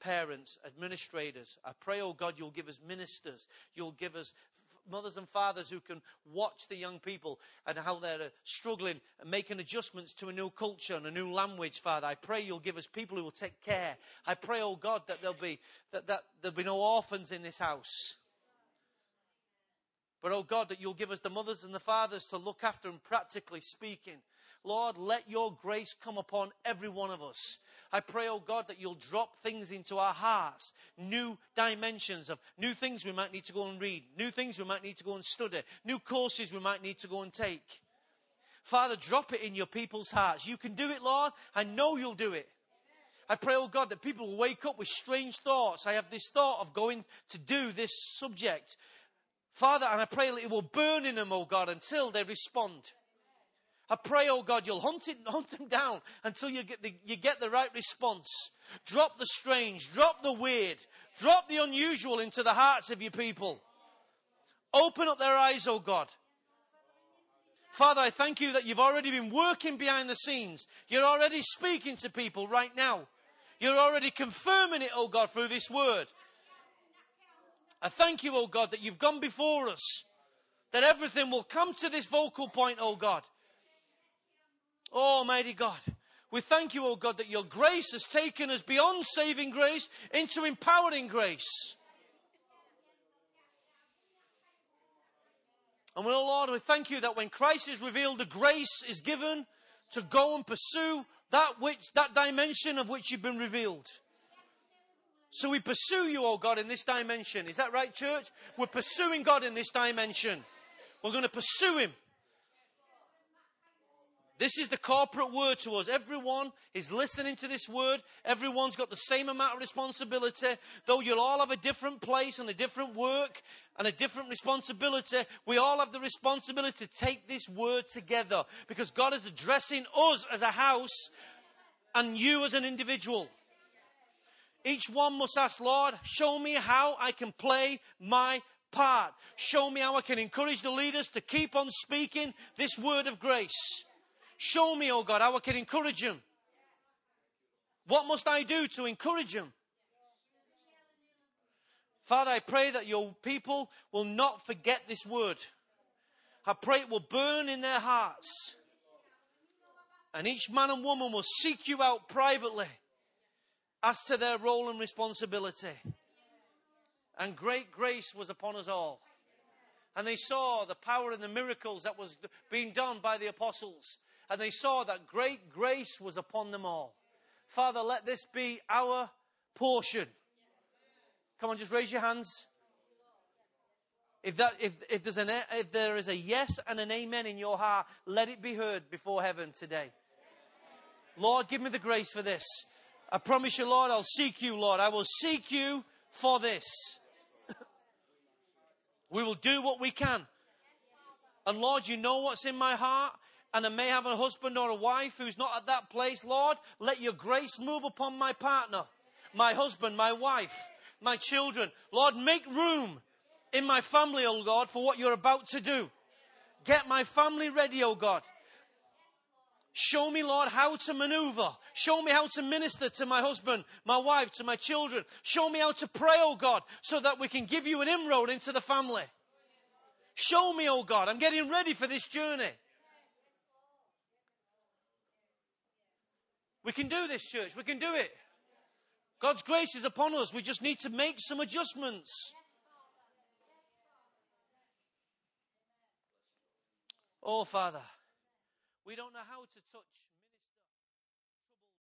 parents, administrators. I pray, oh God, you'll give us ministers. You'll give us mothers and fathers who can watch the young people and how they're uh, struggling and making adjustments to a new culture and a new language, Father. I pray you'll give us people who will take care. I pray, oh God, that there'll be, that, that there'll be no orphans in this house. But oh God, that you'll give us the mothers and the fathers to look after them practically speaking. Lord, let your grace come upon every one of us. I pray, oh God, that you'll drop things into our hearts, new dimensions of new things we might need to go and read, new things we might need to go and study, new courses we might need to go and take. Father, drop it in your people's hearts. You can do it, Lord. I know you'll do it. I pray, oh God, that people will wake up with strange thoughts. I have this thought of going to do this subject. Father, and I pray that it will burn in them, oh God, until they respond. I pray, oh God, you'll hunt, it, hunt them down until you get, the, you get the right response. Drop the strange, drop the weird, drop the unusual into the hearts of your people. Open up their eyes, oh God. Father, I thank you that you've already been working behind the scenes. You're already speaking to people right now. You're already confirming it, oh God, through this word. I thank you, oh God, that you've gone before us. That everything will come to this vocal point, oh God. Oh, Almighty God, we thank you, oh God, that your grace has taken us beyond saving grace into empowering grace. And well, Lord, we thank you that when Christ is revealed, the grace is given to go and pursue that which, that dimension of which you've been revealed. So we pursue you, oh God, in this dimension. Is that right, church? We're pursuing God in this dimension. We're going to pursue Him. This is the corporate word to us. Everyone is listening to this word. Everyone's got the same amount of responsibility. Though you'll all have a different place and a different work and a different responsibility, we all have the responsibility to take this word together because God is addressing us as a house and you as an individual. Each one must ask, Lord, show me how I can play my part. Show me how I can encourage the leaders to keep on speaking this word of grace. Show me, oh God, how I can encourage him. What must I do to encourage him? Father, I pray that your people will not forget this word. I pray it will burn in their hearts. And each man and woman will seek you out privately as to their role and responsibility. And great grace was upon us all. And they saw the power and the miracles that was being done by the apostles and they saw that great grace was upon them all. Father, let this be our portion. Come on, just raise your hands. If, that, if, if, there's an, if there is a yes and an amen in your heart, let it be heard before heaven today. Lord, give me the grace for this. I promise you, Lord, I'll seek you, Lord. I will seek you for this. [coughs] we will do what we can. And Lord, you know what's in my heart and I may have a husband or a wife who's not at that place, Lord, let your grace move upon my partner, my husband, my wife, my children. Lord, make room in my family, oh God, for what you're about to do. Get my family ready, oh God. Show me, Lord, how to maneuver. Show me how to minister to my husband, my wife, to my children. Show me how to pray, oh God, so that we can give you an inroad into the family. Show me, oh God, I'm getting ready for this journey. We can do this, church. We can do it. God's grace is upon us. We just need to make some adjustments. Oh, Father, we don't know how to touch.